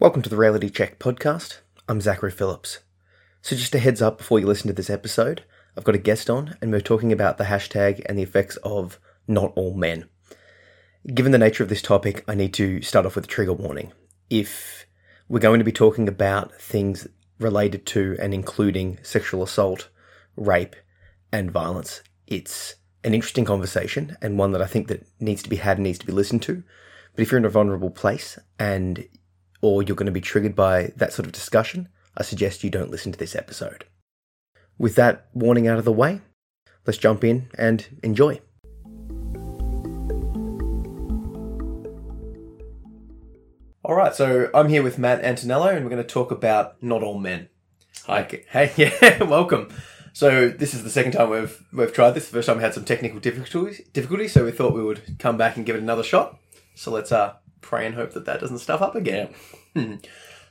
Welcome to the Reality Check podcast. I'm Zachary Phillips. So, just a heads up before you listen to this episode, I've got a guest on, and we're talking about the hashtag and the effects of not all men. Given the nature of this topic, I need to start off with a trigger warning. If we're going to be talking about things related to and including sexual assault, rape, and violence, it's an interesting conversation and one that I think that needs to be had and needs to be listened to. But if you're in a vulnerable place and or you're going to be triggered by that sort of discussion, I suggest you don't listen to this episode. With that warning out of the way, let's jump in and enjoy. All right, so I'm here with Matt Antonello, and we're going to talk about not all men. Hi. Okay. Hey, yeah, welcome. So this is the second time we've we've tried this. The first time we had some technical difficulties, difficulties, so we thought we would come back and give it another shot. So let's uh pray and hope that that doesn't stuff up again. Hmm.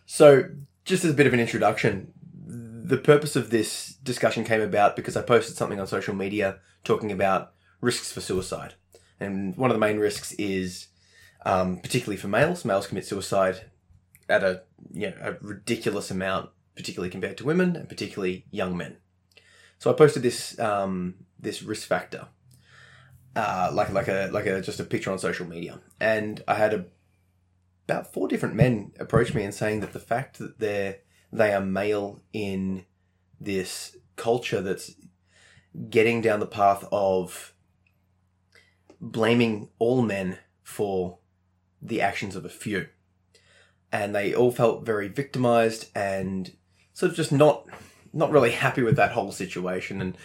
so, just as a bit of an introduction, the purpose of this discussion came about because I posted something on social media talking about risks for suicide, and one of the main risks is, um, particularly for males, males commit suicide at a you know, a ridiculous amount, particularly compared to women and particularly young men. So I posted this um, this risk factor, uh, like like a like a just a picture on social media, and I had a, about four different men approach me and saying that the fact that they're they are male in this culture that's getting down the path of blaming all men for the actions of a few. And they all felt very victimized and sort of just not not really happy with that whole situation and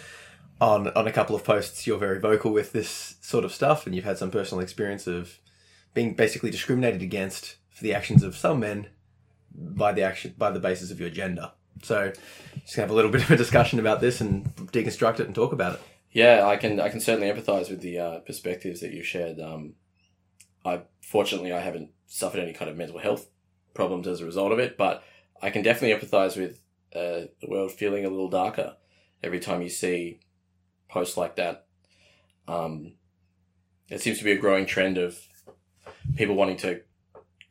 on on a couple of posts you're very vocal with this sort of stuff and you've had some personal experience of being basically discriminated against for the actions of some men by the action by the basis of your gender. So just gonna have a little bit of a discussion about this and deconstruct it and talk about it. Yeah, I can I can certainly empathise with the uh, perspectives that you shared. Um, I fortunately I haven't suffered any kind of mental health problems as a result of it, but I can definitely empathise with uh, the world feeling a little darker every time you see posts like that. Um, it seems to be a growing trend of people wanting to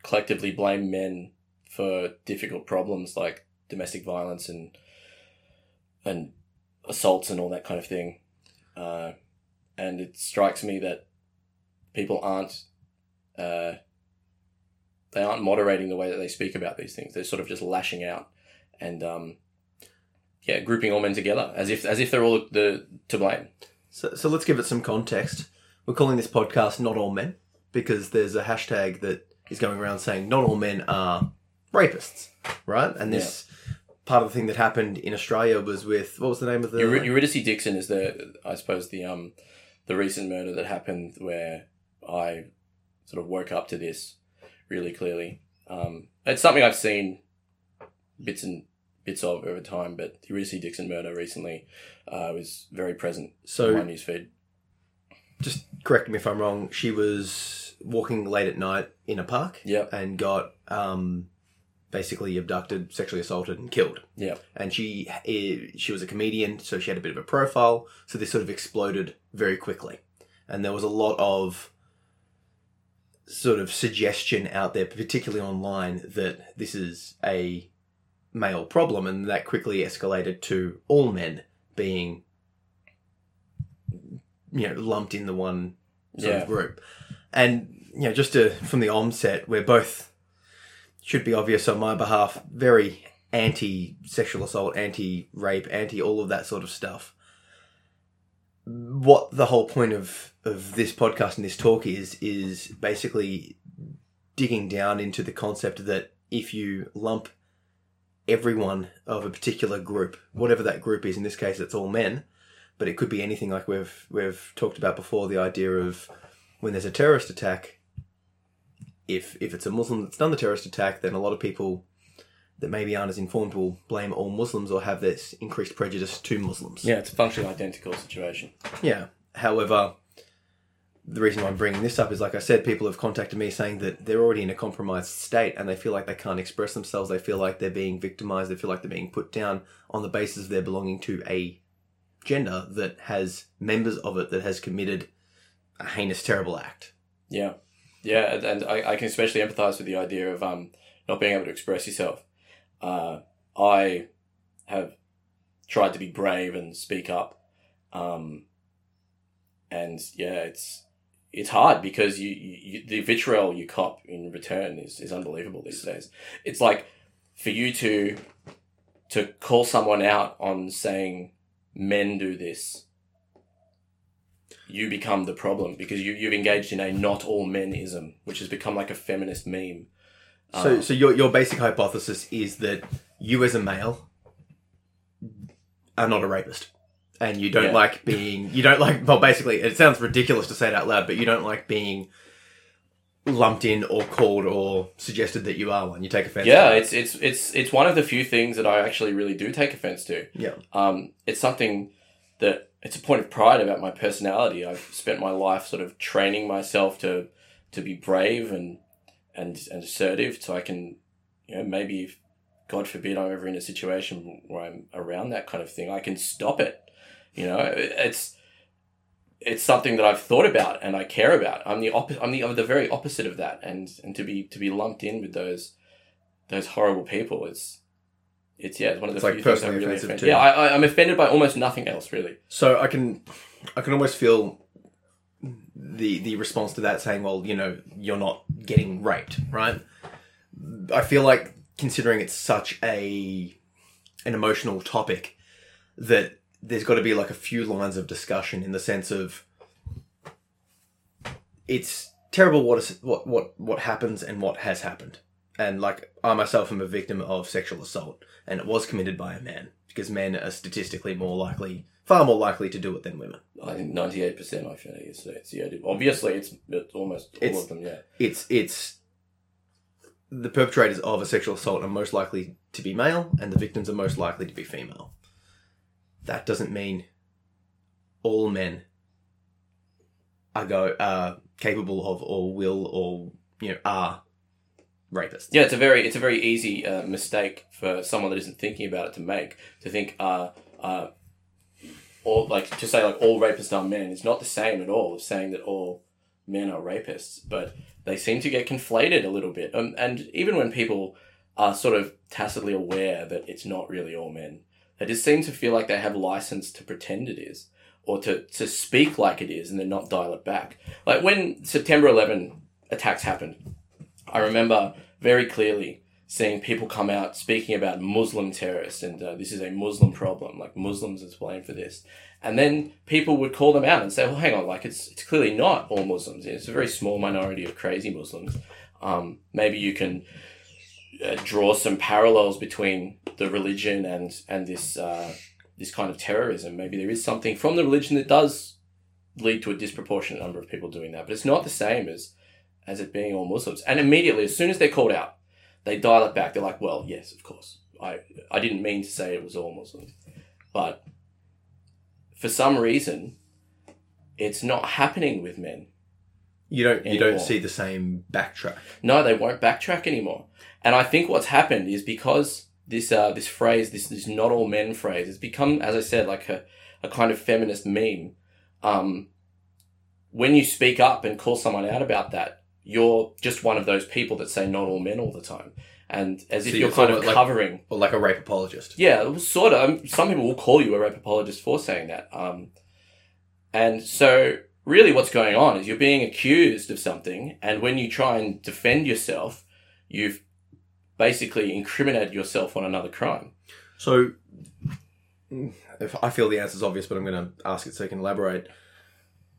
collectively blame men for difficult problems like domestic violence and and assaults and all that kind of thing. Uh, and it strikes me that people aren't uh, they aren't moderating the way that they speak about these things. They're sort of just lashing out and um, yeah, grouping all men together as if as if they're all the to blame. So, so let's give it some context. We're calling this podcast "Not All Men" because there's a hashtag that is going around saying not all men are rapists, right? And this part of the thing that happened in Australia was with what was the name of the Eury- Eurydice Dixon is the I suppose the um the recent murder that happened where I sort of woke up to this really clearly. Um, it's something I've seen bits and bits of over time, but the Eurydice Dixon murder recently uh, was very present So- on my newsfeed. just correct me if I'm wrong. She was walking late at night in a park Yep. and got um, basically abducted, sexually assaulted, and killed. Yeah. And she she was a comedian, so she had a bit of a profile. So this sort of exploded very quickly, and there was a lot of sort of suggestion out there, particularly online, that this is a male problem, and that quickly escalated to all men being you know lumped in the one sort Yeah. of group. And you know, just to from the onset, we're both should be obvious on my behalf, very anti sexual assault, anti rape, anti all of that sort of stuff. What the whole point of of this podcast and this talk is is basically digging down into the concept that if you lump everyone of a particular group, whatever that group is, in this case it's all men, but it could be anything like we've we've talked about before, the idea of when there's a terrorist attack, if if it's a Muslim that's done the terrorist attack, then a lot of people that maybe aren't as informed will blame all Muslims or have this increased prejudice to Muslims. Yeah, it's a functionally identical situation. Yeah. However, the reason why I'm bringing this up is, like I said, people have contacted me saying that they're already in a compromised state and they feel like they can't express themselves. They feel like they're being victimized. They feel like they're being put down on the basis of their belonging to a gender that has members of it that has committed a heinous, terrible act. Yeah, yeah, and, I, I can especially empathise with the idea of um, not being able to express yourself. Uh, I have tried to be brave and speak up. Um, and yeah, it's it's hard because you, you the vitriol you cop in return is, is unbelievable these days. It's like for you to to call someone out on saying men do this, you become the problem because you you've engaged in a not all menism, which has become like a feminist meme. So, so your your basic hypothesis is that you as a male are not a rapist, and you don't Yeah. like being you don't like well basically it sounds ridiculous to say it out loud, but you don't like being lumped in or called or suggested that you are one. You take offense. yeah, to it's it's it's it's one of the few things that I actually really do take offense to. yeah. Um, it's something that it's a point of pride about my personality. I've spent my life sort of training myself to to be brave and and and assertive, so I can, you know, maybe if God forbid I'm ever in a situation where I'm around that kind of thing, I can stop it. You know, it's it's something that I've thought about and I care about. I'm the opposite. I'm the I'm the very opposite of that, and and to be to be lumped in with those those horrible people, it's it's yeah, it's one of the It's, like, few things I'm personally really offended. too. Yeah, I, I, I'm offended by almost nothing else, really. So I can, I can almost feel the the response to that saying, well, you know, you're not getting raped, right? I feel like considering it's such a an emotional topic that there's got to be like a few lines of discussion in the sense of it's terrible what is what what what happens and what has happened. And like I myself am a victim of sexual assault and it was committed by a man because men are statistically more likely far more likely to do it than women. I think 98% I think it. It's, yeah, obviously, it's, it's almost all It's- of them, yeah. It's it's the perpetrators of a sexual assault are most likely to be male and the victims are most likely to be female. That doesn't mean all men are go are capable of or will or you know are rapists. Yeah, it's a very it's a very easy uh, mistake for someone that isn't thinking about it to make to think uh uh or like to say like all rapists are men. It's not the same at all as saying that all men are rapists, but they seem to get conflated a little bit. Um, and even when people are sort of tacitly aware that it's not really all men, they just seem to feel like they have license to pretend it is or to, to speak like it is and then not dial it back. Like when September 11 attacks happened, I remember very clearly seeing people come out speaking about Muslim terrorists and uh, this is a Muslim problem, like Muslims are blamed for this. And then people would call them out and say, well, hang on, like it's, it's clearly not all Muslims. It's a very small minority of crazy Muslims. Um, maybe you can uh, draw some parallels between the religion and, and this, uh, this kind of terrorism. Maybe there is something from the religion that does lead to a disproportionate number of people doing that, but it's not the same as, as it being all Muslims. And immediately, as soon as they're called out, they dial it back. They're like, well, yes, of course. I, I didn't mean to say it was all Muslims. But for some reason, it's not happening with men. You don't you don't see the same backtrack. No, they won't backtrack anymore. And I think what's happened is because this uh, this phrase, this this not all men phrase, has become, as I said, like a, a kind of feminist meme. Um, when you speak up and call someone out about that, you're just one of those people that say not all men all the time, and as So if you're you're kind of like- covering. Or like a rape apologist. Yeah, sort of. Um, some people will call you a rape apologist for saying that. Um, and so, really, what's going on is you're being accused of something, and when you try and defend yourself, you've basically incriminated yourself on another crime. So, if I feel the answer's obvious, but I'm going to ask it so you can elaborate.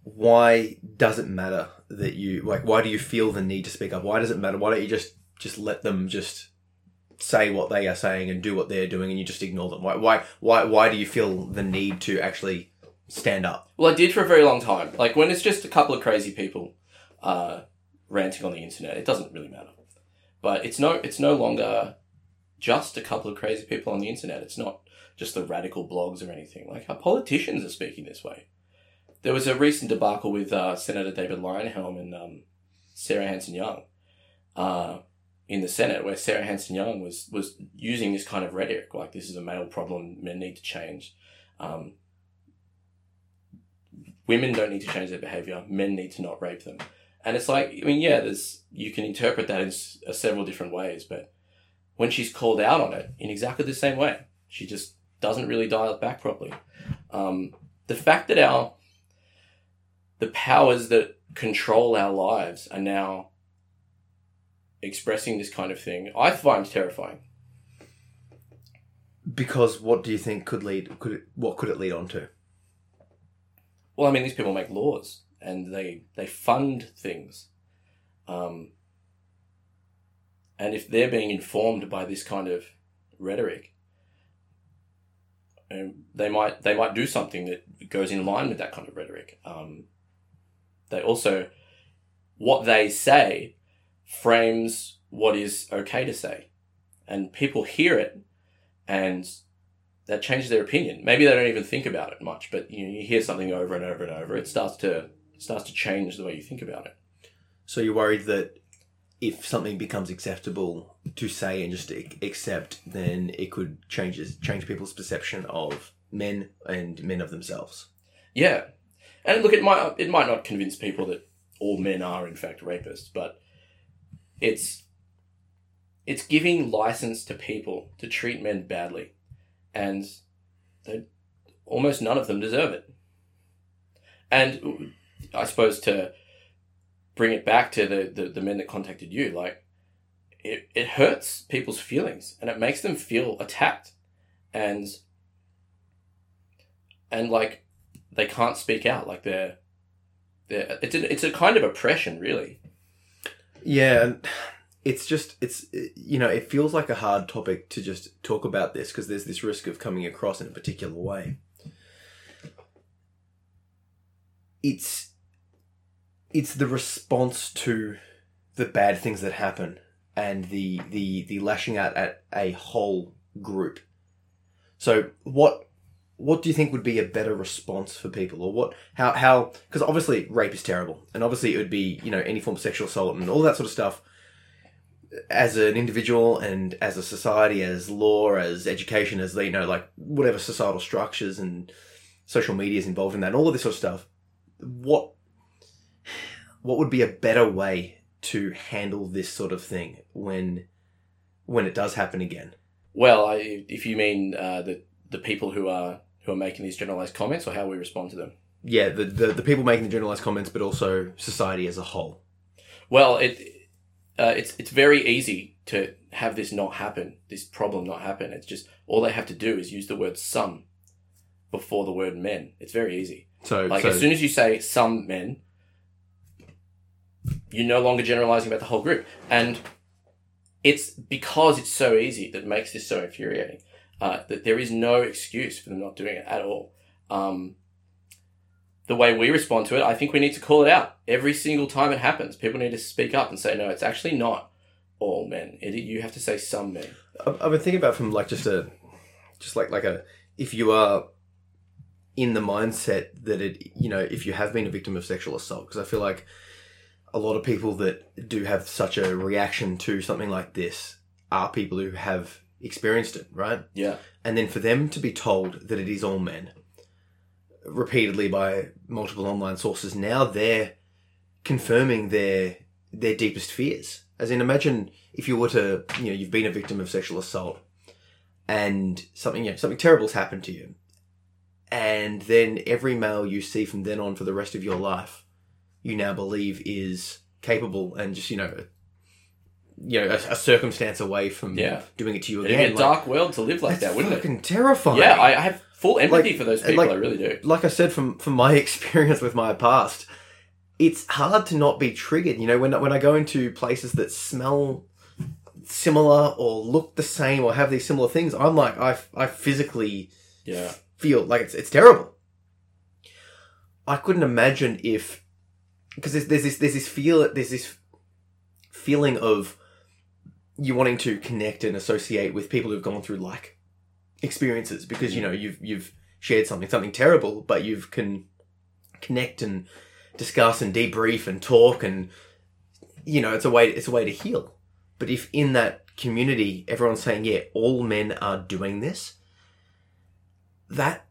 Why does it matter that you like? Why do you feel the need to speak up? Why does it matter? Why don't you just just let them just say what they are saying and do what they're doing, and you just ignore them? Why why why why do you feel the need to actually stand up? Well, I did for a very long time. Like when it's just a couple of crazy people uh, ranting on the internet, it doesn't really matter. But it's no, it's no longer just a couple of crazy people on the internet. It's not just the radical blogs or anything. Like our politicians are speaking this way. There was a recent debacle with uh, Senator David Leyonhjelm and um, Sarah Hanson Young uh, in the Senate, where Sarah Hanson Young was was using this kind of rhetoric, like this is a male problem, men need to change. Um, women don't need to change their behavior men need to not rape them and it's like i mean yeah there's you can interpret that in s- uh, several different ways but when she's called out on it in exactly the same way. She just doesn't really dial it back properly. Um, the fact that our the powers that control our lives are now expressing this kind of thing, I find terrifying. Because what do you think could lead? Could it, what could it lead on to? Well, I mean, these people make laws and they they fund things, um, and if they're being informed by this kind of rhetoric, um, they might they might do something that goes in line with that kind of rhetoric. Um, they also what they say frames what is okay to say, and people hear it, and that changes their opinion. Maybe they don't even think about it much, but you know, you hear something over and over and over, it starts to it starts to change the way you think about it. So you're worried that if something becomes acceptable to say and just accept, then it could change change people's perception of men and men of themselves. Yeah, and look, it might it might not convince people that all men are in fact rapists, but it's it's giving license to people to treat men badly, and they, almost none of them deserve it. And I suppose to bring it back to the, the, the men that contacted you, like it, it hurts people's feelings and it makes them feel attacked and and like they can't speak out like they're they're it's a, it's a kind of oppression really Yeah, it's just it's you know it feels like a hard topic to just talk about this because there's this risk of coming across in a particular way. It's it's the response to the bad things that happen and the the the lashing out at a whole group. So what what do you think would be a better response for people? Or what how how because obviously rape is terrible and obviously it would be you know any form of sexual assault and all that sort of stuff. As an individual and as a society as law as education as you know like whatever societal structures and social media is involved in that and all of this sort of stuff what what would be a better way to handle this sort of thing when when it does happen again? Well I, if you mean uh, the the people who are who are making these generalized comments or how we respond to them? Yeah the, the the people making the generalized comments but also society as a whole. Well it uh, it's it's very easy to have this not happen this problem not happen. It's just all they have to do is use the word some before the word men. It's very easy. So like so, as soon as you say some men you're no longer generalizing about the whole group. And it's because it's so easy that makes this so infuriating uh, that there is no excuse for them not doing it at all. Um, the way we respond to it, I think we need to call it out every single time it happens. People need to speak up and say, no, it's actually not all men. It, you have to say some men. I've I've been thinking about from like just a, just like like a, if you are in the mindset that it, you know, if you have been a victim of sexual assault, because I feel like a lot of people that do have such a reaction to something like this are people who have experienced it, right? Yeah. And then for them to be told that it is all men repeatedly by multiple online sources, now they're confirming their their deepest fears. As in imagine if you were to you know, you've been a victim of sexual assault and something you know, something terrible's happened to you. And then every male you see from then on for the rest of your life, you now believe is capable and just, you know, you know, a, a circumstance away from Yeah. doing it to you It'd again. be a dark world to live like that, wouldn't it? fucking terrifying. Yeah, I, I have full empathy Like- for those people. like- I really do. like I said from from my experience with my past, it's hard to not be triggered. You know, when when I go into places that smell similar or look the same or have these similar things, I'm like I I physically Yeah. feel like it's it's terrible. I couldn't imagine if because there's, there's this there's this feel there's this feeling of you wanting to connect and associate with people who've gone through like experiences because you mm. know you've you've shared something something terrible but you've can connect and discuss and debrief and talk and you know it's a way it's a way to heal but if in that community everyone's saying yeah all men are doing this that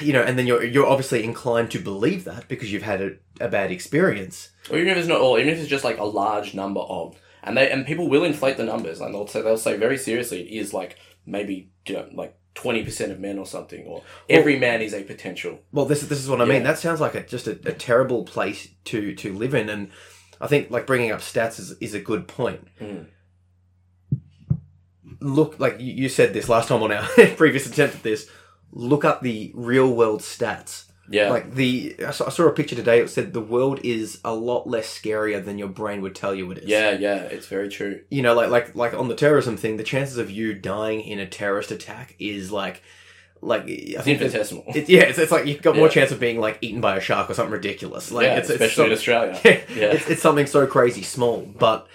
you know and then you're you're obviously inclined to believe that because you've had a, a bad experience Or even if it's not all, even if it's just like a large number of. And they and people will inflate the numbers, and they'll say they'll say very seriously it is like maybe you know, like twenty percent of men or something, or every man is a potential. Well, this is this is what I mean. That sounds like a, just a, a terrible place to to live in, and I think like bringing up stats is is a good point. Mm. Look, like you, you said this last time on our previous attempt at this. Look up the real world stats. Yeah, Like the I saw, I saw a picture today. It said the world is a lot less scarier than your brain would tell you it is. yeah, yeah. It's very true. you know, like like like on the terrorism thing, the chances of you dying in a terrorist attack is like like I It's think infinitesimal. it, yeah, it's, it's like you've got more chance of being like eaten by a shark or something ridiculous. Like yeah, it's, it's especially in Australia. yeah, Yeah. It's, it's something so crazy small, but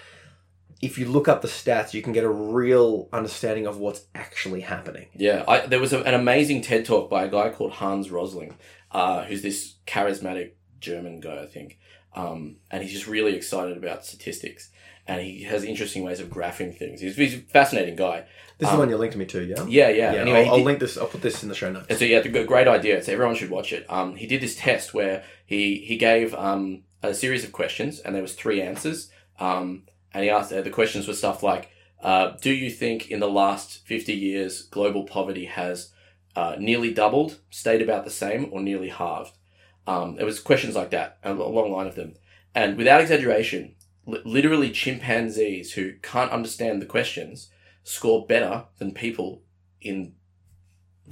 if you look up the stats, you can get a real understanding of what's actually happening. Yeah, I, there was a, an amazing TED talk by a guy called Hans Rosling, uh, who's this charismatic German guy, I think, um, and he's just really excited about statistics, and he has interesting ways of graphing things. He's, he's a fascinating guy. This is Um, the one you linked me to, yeah. Yeah, yeah. Yeah, anyway, I'll, I'll did- link this. I'll put this in the show notes. and so yeah, it's a great idea. So everyone should watch it. Um, he did this test where he he gave um, a series of questions, and there was three answers. Um, and he asked uh, the questions were stuff like, uh, "Do you think in the last fifty years global poverty has uh, nearly doubled, stayed about the same, or nearly halved?" Um, it was questions like that, a long line of them, and without exaggeration, li- literally chimpanzees who can't understand the questions score better than people in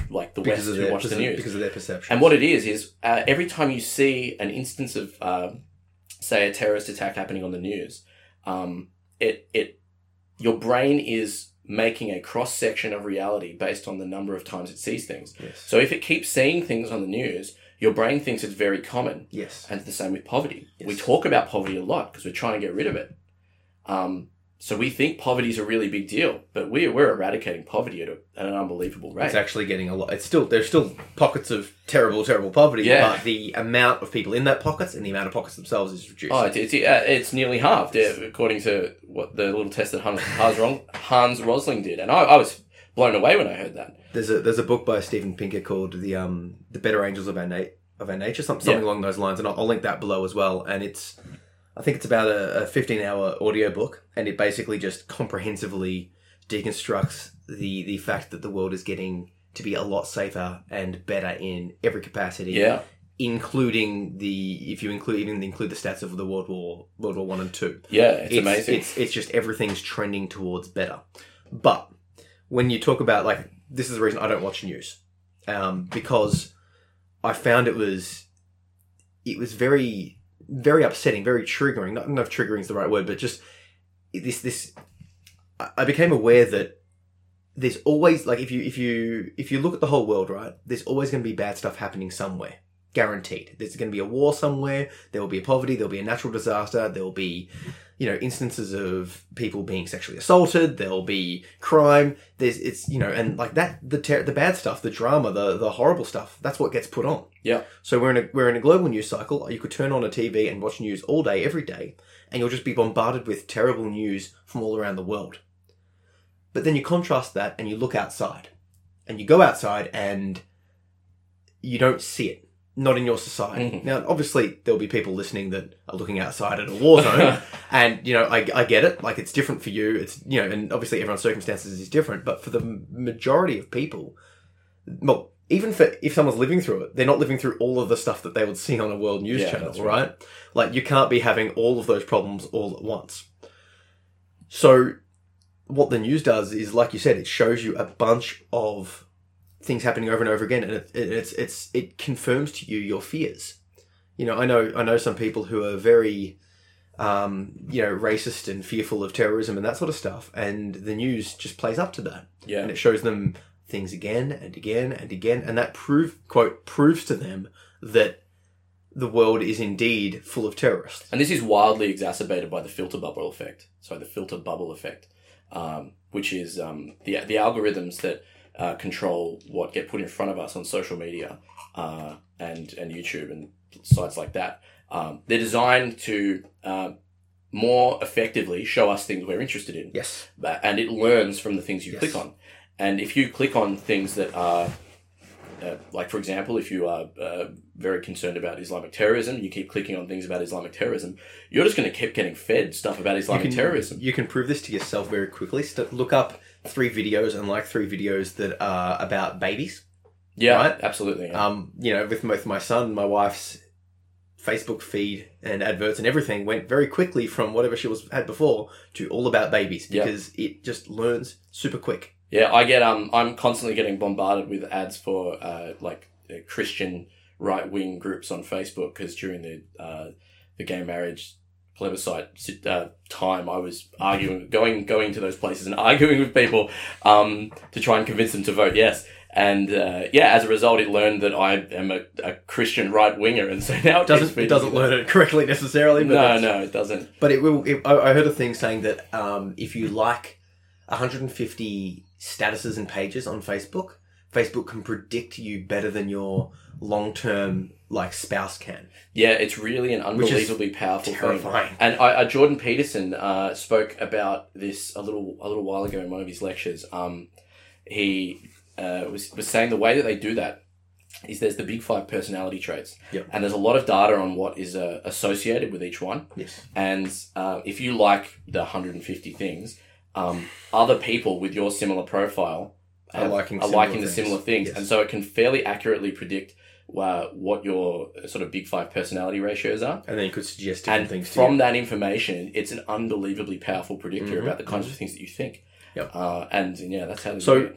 like the because West who their watch the news. because of their perception. And what it is is uh, every time you see an instance of, uh, say, a terrorist attack happening on the news, um, it it your brain is making a cross section of reality based on the number of times it sees things. yes, So if it keeps seeing things on the news, your brain thinks it's very common, yes, and it's the same with poverty. We talk about poverty a lot because we're trying to get rid of it. Um, so we think poverty is a really big deal, but we're we're eradicating poverty at, a, at an unbelievable rate. it's actually getting a lot. It's still there's still pockets of terrible, terrible poverty, Yeah. but the amount of people in that pockets and the amount of pockets themselves is reduced. Oh, it's it's, it's nearly halved, yeah, according to what the little test that Hans, Hans, Rosling did, and I, I was blown away when I heard that. There's a there's a book by Steven Pinker called the um the Better Angels of Our Na- of Our Nature, something, something along those lines, and I'll, I'll link that below as well. And it's I think it's about a, a 15 hour audio book, and it basically just comprehensively deconstructs the the fact that the world is getting to be a lot safer and better in every capacity. Yeah, including the if you include even include the stats of the World War World War One and Two. yeah, it's, amazing. It's it's just everything's trending towards better. But when you talk about like this is the reason I don't watch news, um, because I found it was it was very very upsetting, very triggering. Not if triggering is the right word, but just this this I- I became aware that there's always like if you if you if you look at the whole world, right, there's always going to be bad stuff happening somewhere. Guaranteed. There's going to be a war somewhere. There will be a poverty. There will be a natural disaster. There will be, you know, instances of people being sexually assaulted. There will be crime. There's it's you know, and like that the ter- the bad stuff, the drama, the the horrible stuff. That's what gets put on. Yeah. So we're in a we're in a global news cycle. You could turn on a TV and watch news all day, every day, and you'll just be bombarded with terrible news from all around the world. But then you contrast that and you look outside, and you go outside and you don't see it. Not in your society. Mhm. Now, obviously, there'll be people listening that are looking outside at a war zone, and you know, I, I get it. Like, it's different for you. It's you know, and obviously, everyone's circumstances is different. But for the majority of people, well, even for if someone's living through it, they're not living through all of the stuff that they would see on a world news Yeah, channel, right. right. Like, you can't be having all of those problems all at once. So, what the news does is, like you said, it shows you a bunch of things happening over and over again, and it, it, it's it's it confirms to you your fears. You know, I know I know some people who are very, um, you know, racist and fearful of terrorism and that sort of stuff, and the news just plays up to that, Yeah, and it shows them things again and again and again, and that prove quote proves to them that the world is indeed full of terrorists. and this is wildly exacerbated by the filter bubble effect. So the filter bubble effect, um, which is um, the the algorithms that uh, control what get put in front of us on social media uh, and and YouTube and sites like that. Um, they're designed to uh, more effectively show us things we're interested in. Yes. And it learns from the things you Yes. click on. And if you click on things that are uh, like for example, if you are uh, very concerned about Islamic terrorism, you keep clicking on things about Islamic terrorism, you're just going to keep getting fed stuff about Islamic can, terrorism. You can prove this to yourself very quickly. St- look up three videos and like three videos that are about babies. Yeah, Right? absolutely. yeah. Um, you know, with both my son, my wife's Facebook feed and adverts and everything went very quickly from whatever she was had before to all about babies Yeah. because it just learns super quick. Yeah, I get um, I'm constantly getting bombarded with ads for uh, like uh, Christian right wing groups on Facebook because during the uh, the gay marriage plebiscite uh, time, I was arguing, going going to those places and arguing with people um, to try and convince them to vote yes. And uh, yeah, as a result, it learned that I am a, a Christian right winger, and so now it doesn't it doesn't learn it correctly necessarily, but No, no, it doesn't. But it will. It, I I heard a thing saying that um, if you like 150 statuses and pages on Facebook, Facebook can predict you better than your long-term like spouse can. Yeah, it's really an unbelievably powerful thing. Terrifying. And I, uh, Jordan Peterson uh, spoke about this a little a little while ago in one of his lectures. Um, he uh, was was saying the way that they do that is there's the big five personality traits, Yep. and there's a lot of data on what is uh, associated with each one. Yes. And uh, if you like the 150 things, um, other people with your similar profile Are liking are similar liking the things. similar things, Yes. and so it can fairly accurately predict uh, what your uh, sort of big five personality ratios are. And then you could suggest different And things to from that information, it's an unbelievably powerful predictor Mhm, about the kinds of things that you think. Yep. Uh, and yeah, that's how. So-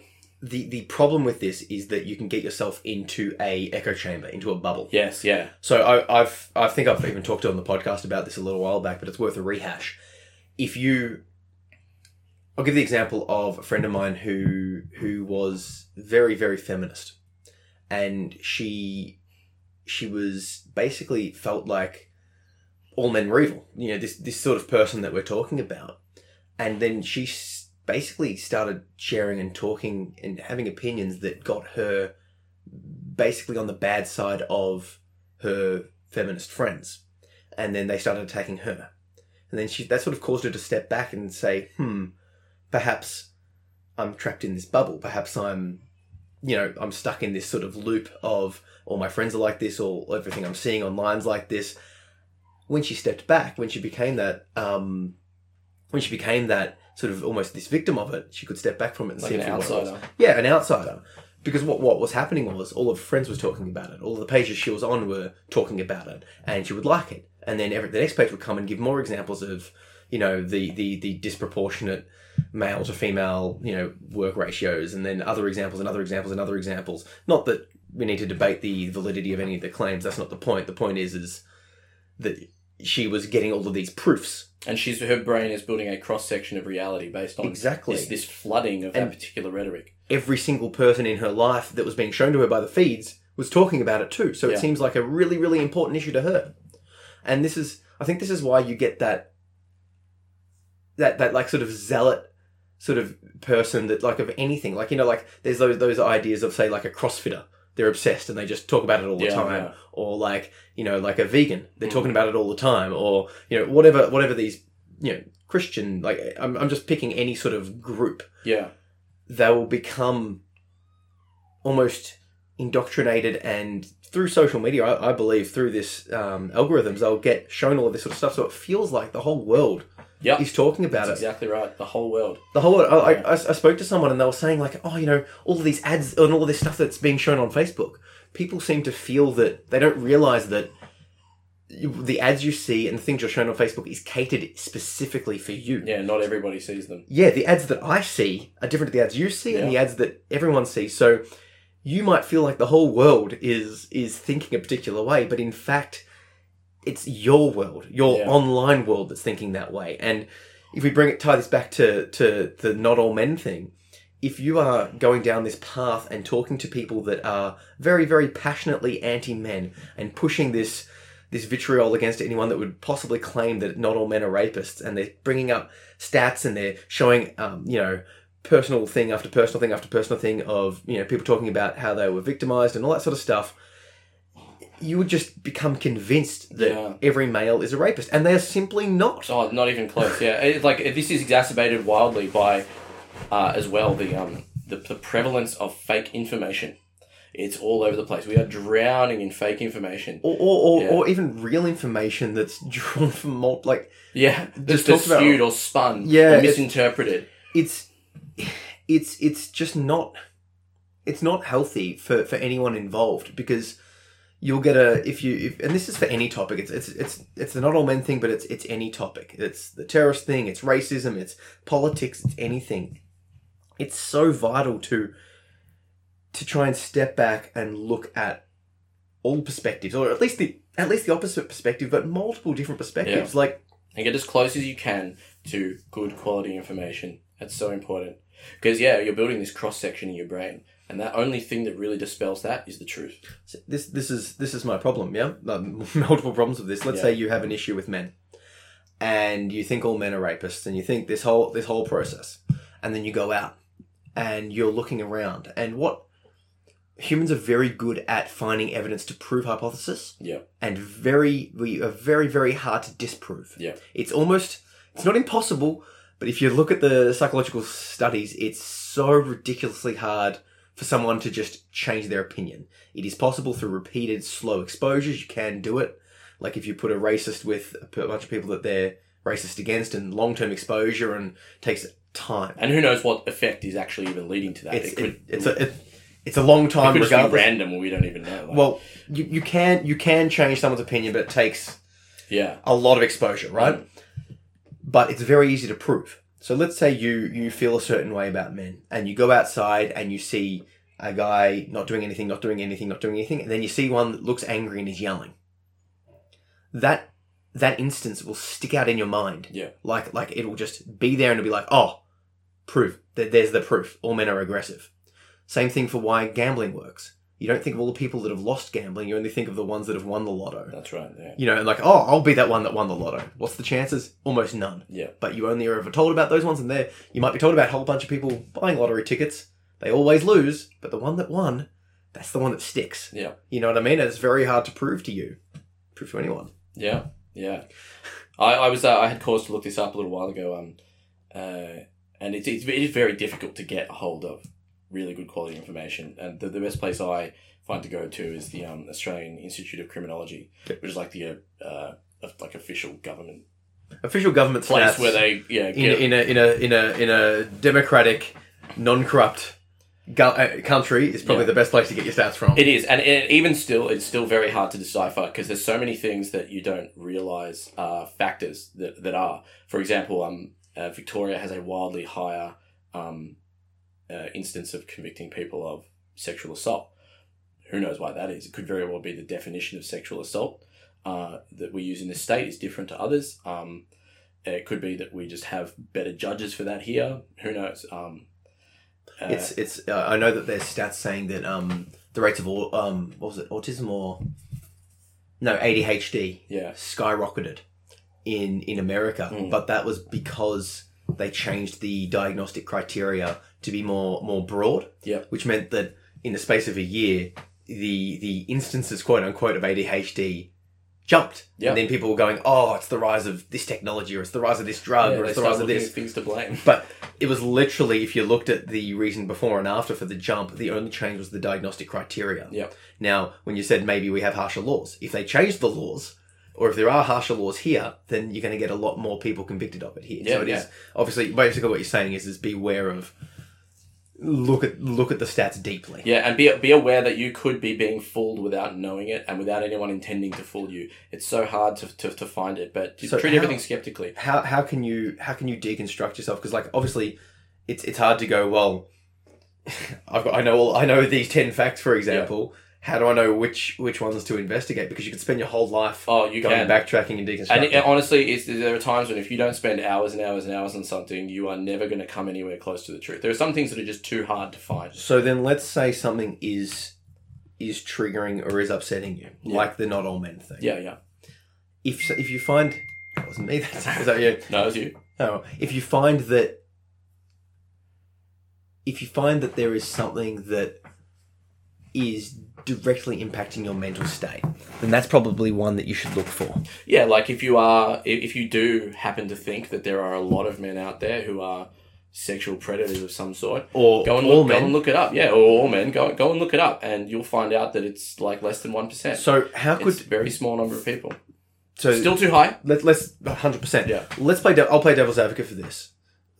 the the problem with this is that you can get yourself into a echo chamber, into a bubble. yes, yeah, So I, I've I think I've even talked on the podcast about this a little while back, but it's worth a rehash. If you, I'll give the example of a friend of mine who who was very very feminist, and she she was basically felt like all men were evil. You know this this sort of person that we're talking about, and then she basically started sharing and talking and having opinions that got her basically on the bad side of her feminist friends. And then they started attacking her. And then she that sort of caused her to step back and say, hmm, perhaps I'm trapped in this bubble. Perhaps I'm you know, I'm stuck in this sort of loop of all my friends are like this, or everything I'm seeing online's like this. When she stepped back, when she became that um when she became that sort of almost this victim of it, she could step back from it and like see an it for what it was. outsider. Yeah, an outsider. Because what what was happening was all of her friends was talking about it. All of the pages she was on were talking about it, and she would like it. And then every, the next page would come and give more examples of, you know, the the the disproportionate male to female, you know, work ratios, and then other examples and other examples and other examples. Not that we need to debate the validity of any of the claims. That's not the point. The point is is that she was getting all of these proofs. And she's her brain is building a cross section of reality based on Exactly. this, this flooding of And- that particular rhetoric. every single person in her life that was being shown to her by the feeds was talking about it too. So Yeah. it seems like a really, really important issue to her. And this is, I think, this is why you get that, that that like sort of zealot sort of person that like of anything, like you know, like there's those those ideas of say like a CrossFitter. They're obsessed and they just talk about it all the Yeah, time, yeah. or like you know, like a vegan. They're Mm. talking about it all the time, or you know, whatever, whatever these you know, Christian. Like I'm, I'm just picking any sort of group Yeah, they will become almost indoctrinated and through social media I, I believe through this um, algorithms they'll get shown all of this sort of stuff so it feels like the whole world Yep. is talking about that's it exactly right. The whole world. the whole I, I, Yeah. I, I spoke to someone and they were saying like oh you know all of these ads and all of this stuff that's being shown on facebook people seem to feel that they don't realize that the ads you see and the things you're shown on facebook is catered specifically for you Yeah, not everybody sees them. yeah, the ads that I see are different to the ads you see and the ads that everyone sees. So you might feel like the whole world is is thinking a particular way, but in fact, it's your world, your Yeah. online world that's thinking that way. And if we bring it tie this back to to the not all men thing, if you are going down this path and talking to people that are very very passionately anti men and pushing this this vitriol against anyone that would possibly claim that not all men are rapists, and they're bringing up stats and they're showing, um, you know, personal thing after personal thing after personal thing of, you know, people talking about how they were victimized and all that sort of stuff. You would just become convinced that Yeah. every male is a rapist, and they are simply not. Oh, not even close. Yeah, it's like this is exacerbated wildly by, uh, as well the um the, the prevalence of fake information. It's all over the place. We are drowning in fake information. or or, or, Yeah. or even real information that's drawn from mul- like Yeah, Just about- skewed or spun, Yeah, or misinterpreted. it's it's it's just not it's not healthy for for anyone involved because you'll get a if you if, and this is for any topic. It's it's it's it's the not all men thing but it's it's any topic. It's the terrorist thing it's racism it's politics it's anything. It's so vital to to try and step back and look at all perspectives or at least the at least the opposite perspective but multiple different perspectives. Like and get as close as you can to good quality information. That's so important. Because, yeah, you're building this cross section in your brain, and that only thing that really dispels that is the truth. So this this is this is my problem. Yeah, um, multiple problems with this. Let's Yeah. say you have an issue with men, and you think all men are rapists, and you think this whole this whole process, and then you go out and you're looking around, and what humans are very good at finding evidence to prove hypothesis, Yeah. and very we are very very hard to disprove. Yeah. it's almost it's not impossible, but if you look at the psychological studies, it's so ridiculously hard for someone to just change their opinion. It is possible through repeated slow exposures. You can do it. Like if you put a racist with a bunch of people that they're racist against and long term exposure and takes time. And who knows what effect is actually even leading to that? It's, it could, it, it's a it, it's a long it time could just be random and we don't even know. Like, Well, you, you can you can change someone's opinion, but it takes yeah. a lot of exposure, right? Mm. But it's very easy to prove. So let's say you you feel a certain way about men, and you go outside and you see a guy not doing anything, not doing anything, not doing anything, and then you see one that looks angry and is yelling. That that instance will stick out in your mind. Yeah. Like like it will just be there and it'll be like, oh, proof. There- There's the proof. All men are aggressive. Same thing for why gambling works. You don't think of all the people that have lost gambling. You only think of the ones that have won the lotto. That's right. Yeah. You know, and like, oh, I'll be that one that won the lotto. What's the chances? Almost none. Yeah. But you only are ever told about those ones, and there you might be told about a whole bunch of people buying lottery tickets. They always lose, but the one that won, that's the one that sticks. Yeah. You know what I mean? And it's very hard to prove to you, prove to anyone. Yeah, yeah. I, I was uh, I had cause to look this up a little while ago. Um, uh, and it's, it's it is very difficult to get a hold of really good quality information. And the, the best place I find to go to is the um, Australian Institute of Criminology, Yep. which is like the uh, uh, like official government Official government place stats where they yeah in, get, in a in a in a in a democratic, non-corrupt go- uh, country is probably Yeah. the best place to get your stats from. It is, and, and even still, it's still very hard to decipher because there's so many things that you don't realize are factors that, that are. For example, um, uh, Victoria has a wildly higher um, uh, instance of convicting people of sexual assault. Who knows why that is? It could very well be the definition of sexual assault uh, that we use in this state is different to others. Um, it could be that we just have better judges for that here. Who knows? Um, uh, It's it's. Uh, I know that there's stats saying that um the rates of au- um what was it autism or no ADHD yeah, skyrocketed in in America, Mm. but that was because they changed the diagnostic criteria to be more more broad. Yeah. which meant that in the space of a year, the the instances quote unquote of ADHD jumped. Yeah. And then people were going, "Oh, it's the rise of this technology, or it's the rise of this drug, yeah or it's the rise of this." things to blame. But it was literally, if you looked at the reason before and after for the jump, the only change was the diagnostic criteria. Yep. Now, when you said maybe we have harsher laws, if they change the laws, or if there are harsher laws here, then you're going to get a lot more people convicted of it here. Yeah, so it is yeah. obviously basically what you're saying is is beware of look at look at the stats deeply. Yeah, and be be aware that you could be being fooled without knowing it and without anyone intending to fool you. It's so hard to, to, to find it, but So treat how- everything skeptically. How how can you how can you deconstruct yourself? Because like obviously, it's it's hard to go well. I've got I know all I know these ten facts for example. How do I know which which ones to investigate? Because you could spend your whole life Oh, you going can. backtracking and deconstructing. And it, honestly, there are times when if you don't spend hours and hours and hours on something, you are never going to come anywhere close to the truth. There are some things that are just too hard to find. So then let's say something is is triggering or is upsetting you, Yeah. like the not all men thing. Yeah, yeah. If if you find that wasn't me, that's is that you? No, it was you. Oh, if you find that if you find that there is something that is directly impacting your mental state, then that's probably one that you should look for. Yeah, like if you are, if if you do happen to think that there are a lot of men out there who are sexual predators of some sort. Or Go and all look, go and look it up. Yeah, or all men. Go go and look it up, and you'll find out that it's like less than one percent. So how could It's a very small number of people. so Still too high. let, let's hundred percent. Yeah. Let's play. I'll play devil's advocate for this.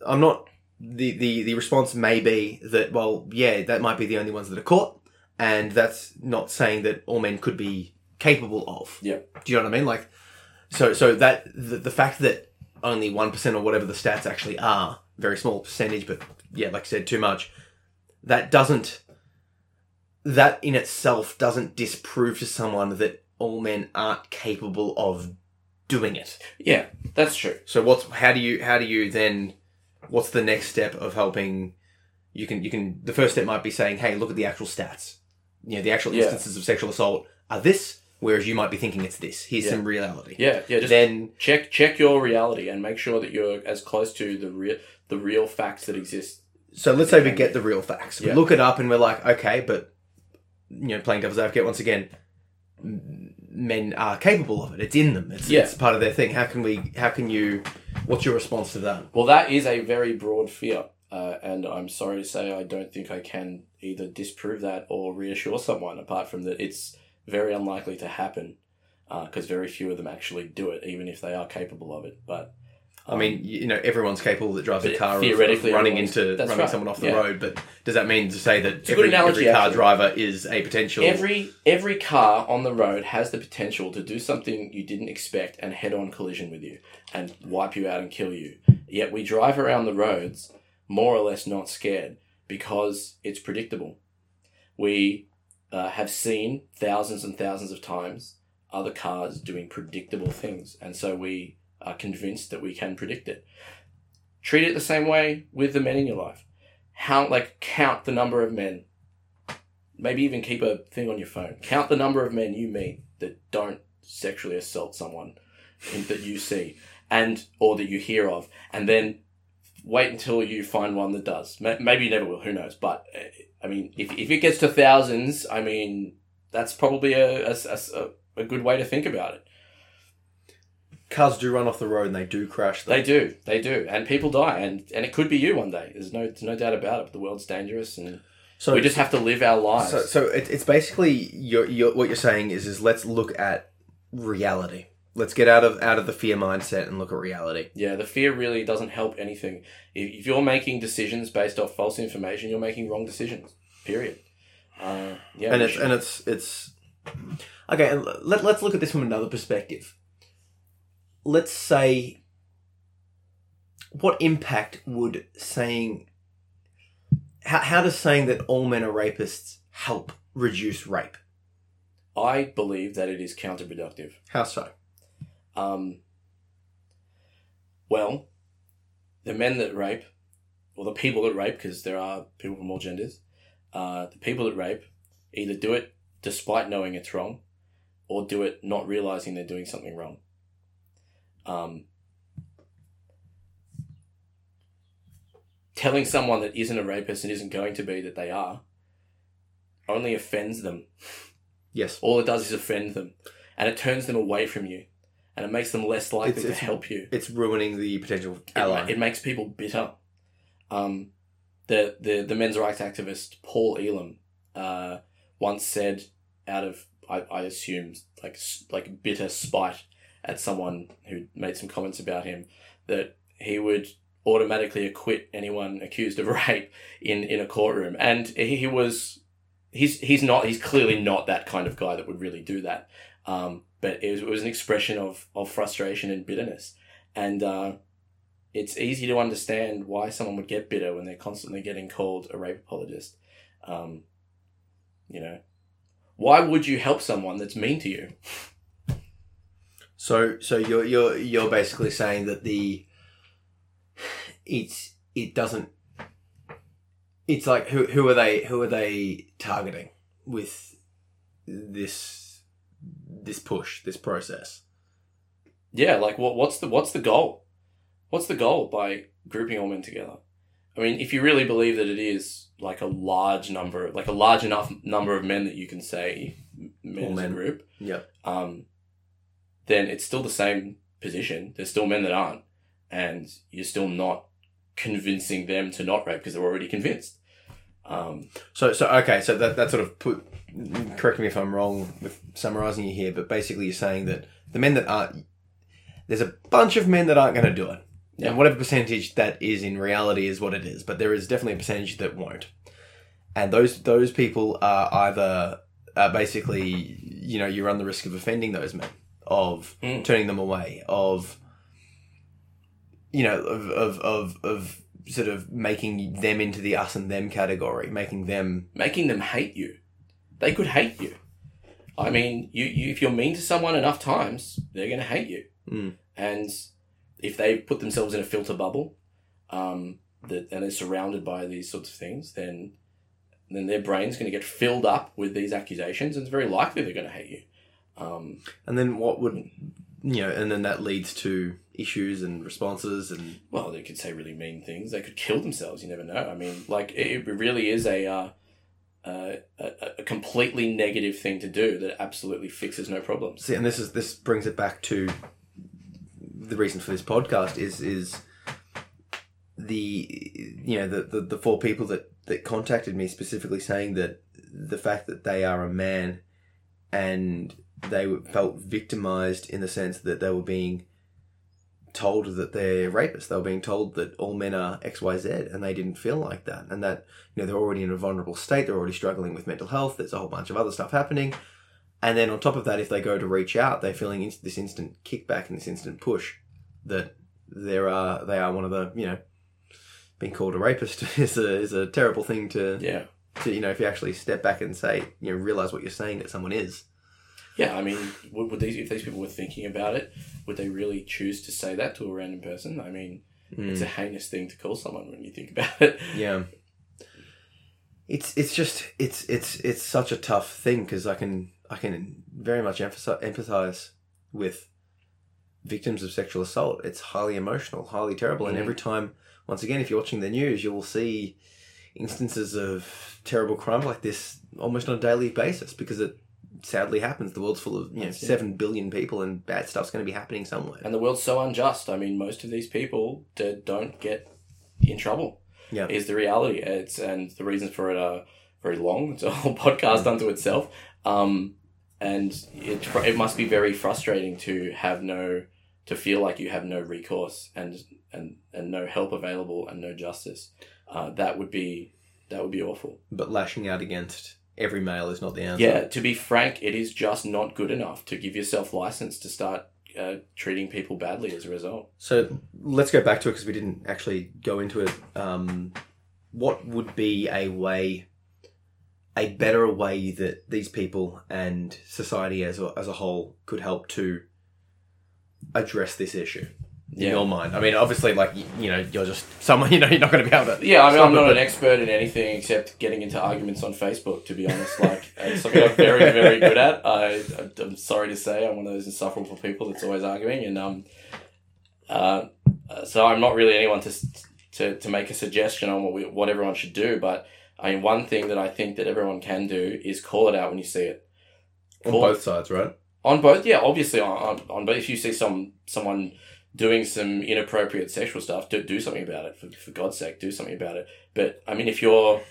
I'm not. The, the the response may be that well, yeah, that might be the only ones that are caught, and that's not saying that all men could be capable of. Yeah. Do you know what I mean? Like, so so that the, the fact that only one percent or whatever the stats actually are, very small percentage, but yeah, like I said, too much. That doesn't. That in itself doesn't disprove to someone that all men aren't capable of doing it. Yeah, that's true. So what's how do you how do you then what's the next step of helping you can you can the first step might be saying, Hey, look at the actual stats. You know, the actual Yeah. instances of sexual assault are this, whereas you might be thinking it's this. Here's Yeah. some reality. Yeah, yeah. Just Then check check your reality and make sure that you're as close to the real the real facts that exist. so let's say we get the real facts. We look it up and we're like, okay, but you know, playing devil's advocate once again, men are capable of it. It's in them. It's, Yeah. it's part of their thing. How can we? How can you? What's your response to that? Well, that is a very broad fear, uh, and I'm sorry to say I don't think I can either disprove that or reassure someone. Apart from that, it's very unlikely to happen because very few of them actually do it, even if they are capable of it. But I mean, you know, everyone's capable that drives a car theoretically, of running into running right, someone off the yeah. road. But does that mean to say that a good every, analogy, every car actually. driver is a potential? Every every car on the road has the potential to do something you didn't expect and head on collision with you and wipe you out and kill you. Yet we drive around the roads more or less not scared because it's predictable. We uh, have seen thousands and thousands of times other cars doing predictable things, and so we are convinced that we can predict it. Treat it the same way with the men in your life. How like count the number of men maybe even keep a thing on your phone. Count the number of men you meet that don't sexually assault someone that you see and or that you hear of, and then wait until you find one that does. Maybe you never will. Who knows? But uh, I mean, if if it gets to thousands, I mean, that's probably a a, a, a good way to think about it. cars do run off the road and they do crash. They do, they do, and people die, and and it could be you one day. There's no there's no doubt about it. But The world's dangerous, and so we just have to live our lives. so so it, it's basically you're, you're, what you're saying is is let's look at reality. Let's get out of out of the fear mindset and look at reality. Yeah, the fear really doesn't help anything. If, if you're making decisions based off false information, you're making wrong decisions. Period. Uh, yeah, and it's should- and it's it's okay. And let let's look at this from another perspective. Let's say, what impact would saying how how does saying that all men are rapists help reduce rape? I believe that it is counterproductive. How so? Um, well, the men that rape, or the people that rape, because there are people from all genders, uh, the people that rape either do it despite knowing it's wrong, or do it not realizing they're doing something wrong. Um, telling someone that isn't a rapist and isn't going to be that they are only offends them Yes. all it does is offend them and it turns them away from you and it makes them less likely It's- it's- to help you. It's ruining the potential ally. ma- it makes people bitter. Um, the, the the men's rights activist paul elam uh, once said out of I, I assume like like bitter spite at someone who made some comments about him that he would automatically acquit anyone accused of rape in in a courtroom. And he, he was he's he's not he's clearly not that kind of guy that would really do that. Um, but it was, it was an expression of of frustration and bitterness. And uh, it's easy to understand why someone would get bitter when they're constantly getting called a rape apologist. Um, you know why would you help someone that's mean to you? So so you're you're you're basically saying that the it's it doesn't it's like who who are they who are they targeting with this this push this process yeah like what what's the what's the goal what's the goal by grouping all men together i mean if you really believe that it is like a large number like a large enough number of men that you can say men All as a men. group yep um, then it's still the same position. There's still men that aren't, and you're still not convincing them to not rape because they're already convinced. Um, So, so okay, so that, that sort of put. Correct me if I'm wrong with summarizing you here, but basically you're saying that the men that aren't. There's a bunch of men that aren't going to do it. Yeah. And whatever percentage that is in reality is what it is, but there is definitely a percentage that won't. And those those people are either uh, basically, you know, you run the risk of offending those men, of Mm. turning them away, of you know, of, of of of sort of making them into the us and them category, making them making them hate you. They could hate you. I mean, you, you if you're mean to someone enough times, they're going to hate you. Mm. And if they put themselves in a filter bubble, um, that and they're surrounded by these sorts of things, then then their brain's going to get filled up with these accusations, and it's very likely they're going to hate you. Um, And then what would you know? And then that leads to issues and responses, and well, they could say really mean things. They could kill themselves. You never know. I mean, like it, really is a, uh, uh, a a completely negative thing to do that absolutely fixes no problems. see, and this is this brings it back to the reason for this podcast is is the you know the the, the four people that that contacted me specifically saying that the fact that they are a man and they felt victimized in the sense that they were being told that they're rapists. They were being told that all men are X, Y, Z, and they didn't feel like that. And that, you know, they're already in a vulnerable state. They're already struggling with mental health. There's a whole bunch of other stuff happening. And then on top of that, if they go to reach out, they're feeling this instant kickback and this instant push that there are, they are one of the, you know, being called a rapist is a, is a terrible thing to, Yeah. to, you know, if you actually step back and say, you know, realize what you're saying that someone is. Yeah, I mean, would, would these if these people were thinking about it, would they really choose to say that to a random person? I mean, it's a heinous thing to call someone when you think about it. Yeah. It's it's just it's it's it's such a tough thing because I can I can very much emphasize empathize with victims of sexual assault. It's highly emotional, highly terrible, and Mm. every time, once again, if you're watching the news, you will see instances of terrible crime like this almost on a daily basis because it sadly happens. The world's full of you know seven billion people, and bad stuff's going to be happening somewhere. And the world's so unjust. I mean, most of these people d- don't get in trouble. Yeah. is the reality. It's and the reasons for it are very long. It's a whole podcast unto itself. Um, and it it must be very frustrating to have no to feel like you have no recourse and and and no help available and no justice. Uh, that would be that would be awful. But lashing out against every male is not the answer. Yeah, to be frank, it is just not good enough to give yourself license to start uh, treating people badly as a result. So let's go back to it because we didn't actually go into it. Um, what would be a way, a better way that these people and society as a, as a whole could help to address this issue? In Yeah. your mind, I mean, obviously, like you, you know, you're just someone. You know, you're not going to be able to. Yeah, I mean, I'm not an expert in anything except getting into arguments on Facebook. To be honest, like it's something I'm very, very good at. I, I'm sorry to say, I'm one of those insufferable people that's always arguing, and um, uh, so I'm not really anyone to to to make a suggestion on what we, what everyone should do. But I mean, one thing that I think that everyone can do is call it out when you see it. on both sides, right? on both, yeah, obviously on, on, on but if you see some someone doing some inappropriate sexual stuff, do, do something about it. For, for God's sake, do something about it. But I mean, if you're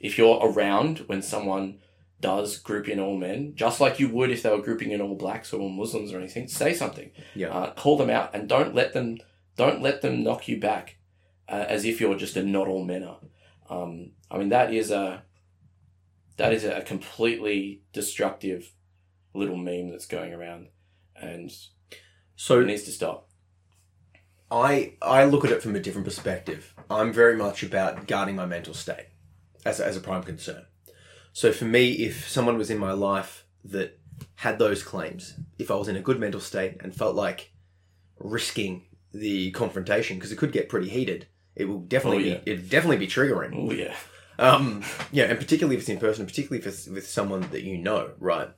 if you're around when someone does group in all men, just like you would if they were grouping in all blacks or all Muslims or anything, say something. Yeah. Uh, call them out and don't let them don't let them knock you back uh, as if you're just a not all men. Um, I mean, that is a that is a completely destructive little meme that's going around, and So it needs to stop. I I look at it from a different perspective. I'm very much about guarding my mental state as a, as a prime concern. So for me, if someone was in my life that had those claims, if I was in a good mental state and felt like risking the confrontation because it could get pretty heated, it will definitely Oh, yeah. be it'd definitely be triggering. Oh yeah, Um, yeah, and particularly if it's in person, particularly if it's with someone that you know, right?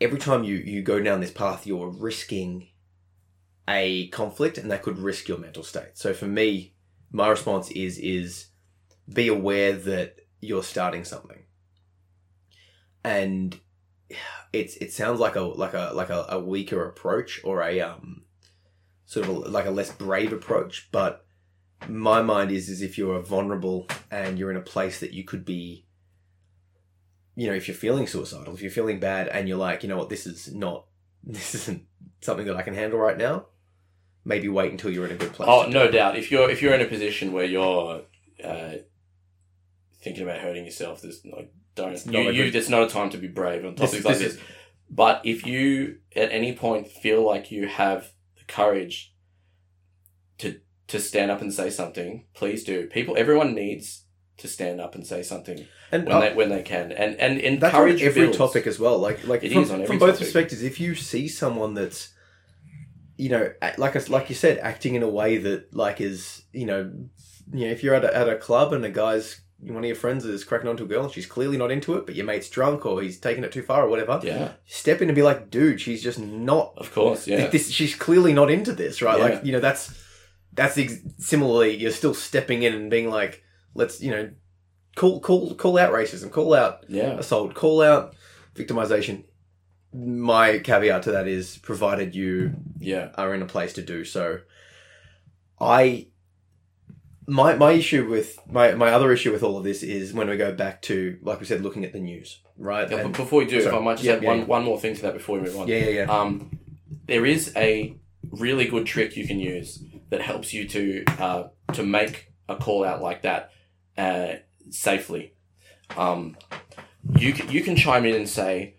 Every time you you go down this path, you're risking a conflict, and that could risk your mental state. So for me, my response is is be aware that you're starting something, and it's it sounds like a like a like a, a weaker approach or a um sort of a, like a less brave approach, but my mind is is if you're vulnerable and you're in a place that you could be you know if you're feeling suicidal if you're feeling bad and you're like you know what this is not this isn't something that i can handle right now maybe wait until you're in a good place Oh, no doubt. If you're if you're in a position where you're uh, thinking about hurting yourself, there's like don't It's you, you it's not a time to be brave on This- topics like this this. But if you at any point feel like you have the courage to to stand up and say something, please do. People, everyone needs to stand up and say something and when uh, they when they can, and and that's on encourage every builds. topic as well like like It from, is on every from both topic. perspectives if you see someone that's you know like I, like you said acting in a way that like is you know you know if you're at a, at a club and a guy's one of your friends is cracking onto a girl and she's clearly not into it but your mate's drunk or he's taking it too far or whatever Yeah, step in and be like dude she's just not of course. Yeah, this she's clearly not into this right Yeah. like you know that's that's ex- similarly you're still stepping in and being like let's you know call call call out racism call out yeah, assault, call out, victimization. My caveat to that is provided you yeah, are in a place to do so. I my my issue with my my other issue with all of this is when we go back to like we said looking at the news, right? Yeah, And- before we do, if. I might just Yeah, add yeah, one one more thing to that before we move on. yeah, yeah, yeah. Um, there is a really good trick you can use that helps you to uh, to make a call out like that uh, safely. Um, you can, you can chime in and say,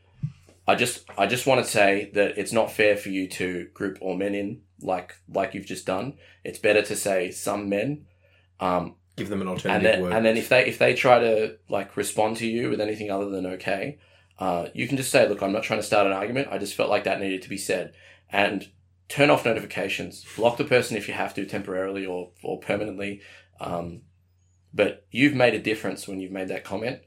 "I just I just want to say that it's not fair for you to group all men in like like you've just done. It's better to say some men." Um, Give them an and alternative then word. and then if they if they try to like respond to you with anything other than okay, uh, you can just say, look, I'm not trying to start an argument. I just felt like that needed to be said, and turn off notifications. Block the person if you have to temporarily or or permanently. Um, but you've made a difference when you've made that comment,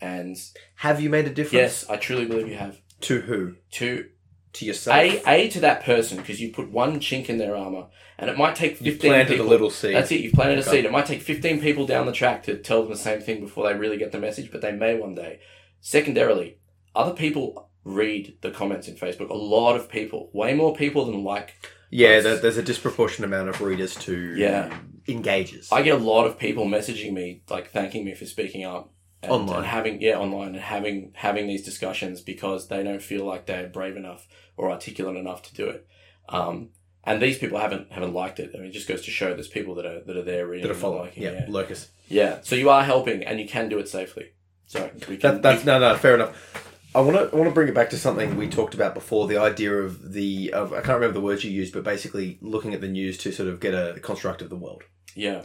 and Have you made a difference? yes, I truly believe you have. To who? To To yourself. a a to that person because you put one chink in their armor, and it might take you fifteen planted people. a little seed. That's it. You've planted Okay. a seed. It might take 15 people down the track to tell them the same thing before they really get the message, but they may one day. Secondarily, other people read the comments in Facebook. A lot of people, way more people than like. Yeah, Yes. there's a disproportionate amount of readers to Yeah. engages. I get a lot of people messaging me, like thanking me for speaking up. And, Online. and having yeah online and having having these discussions because they don't feel like they're brave enough or articulate enough to do it, um, and these people haven't haven't liked it. I mean, it just goes to show there's people that are that are there reading that are following. liking, Yeah, yeah. locus. Yeah, so you are helping, and you can do it safely. So we That, that's no, no, fair enough. I want to I want to bring it back to something we talked about before. The idea of the of, I can't remember the words you used, but basically looking at the news to sort of get a construct of the world. yeah,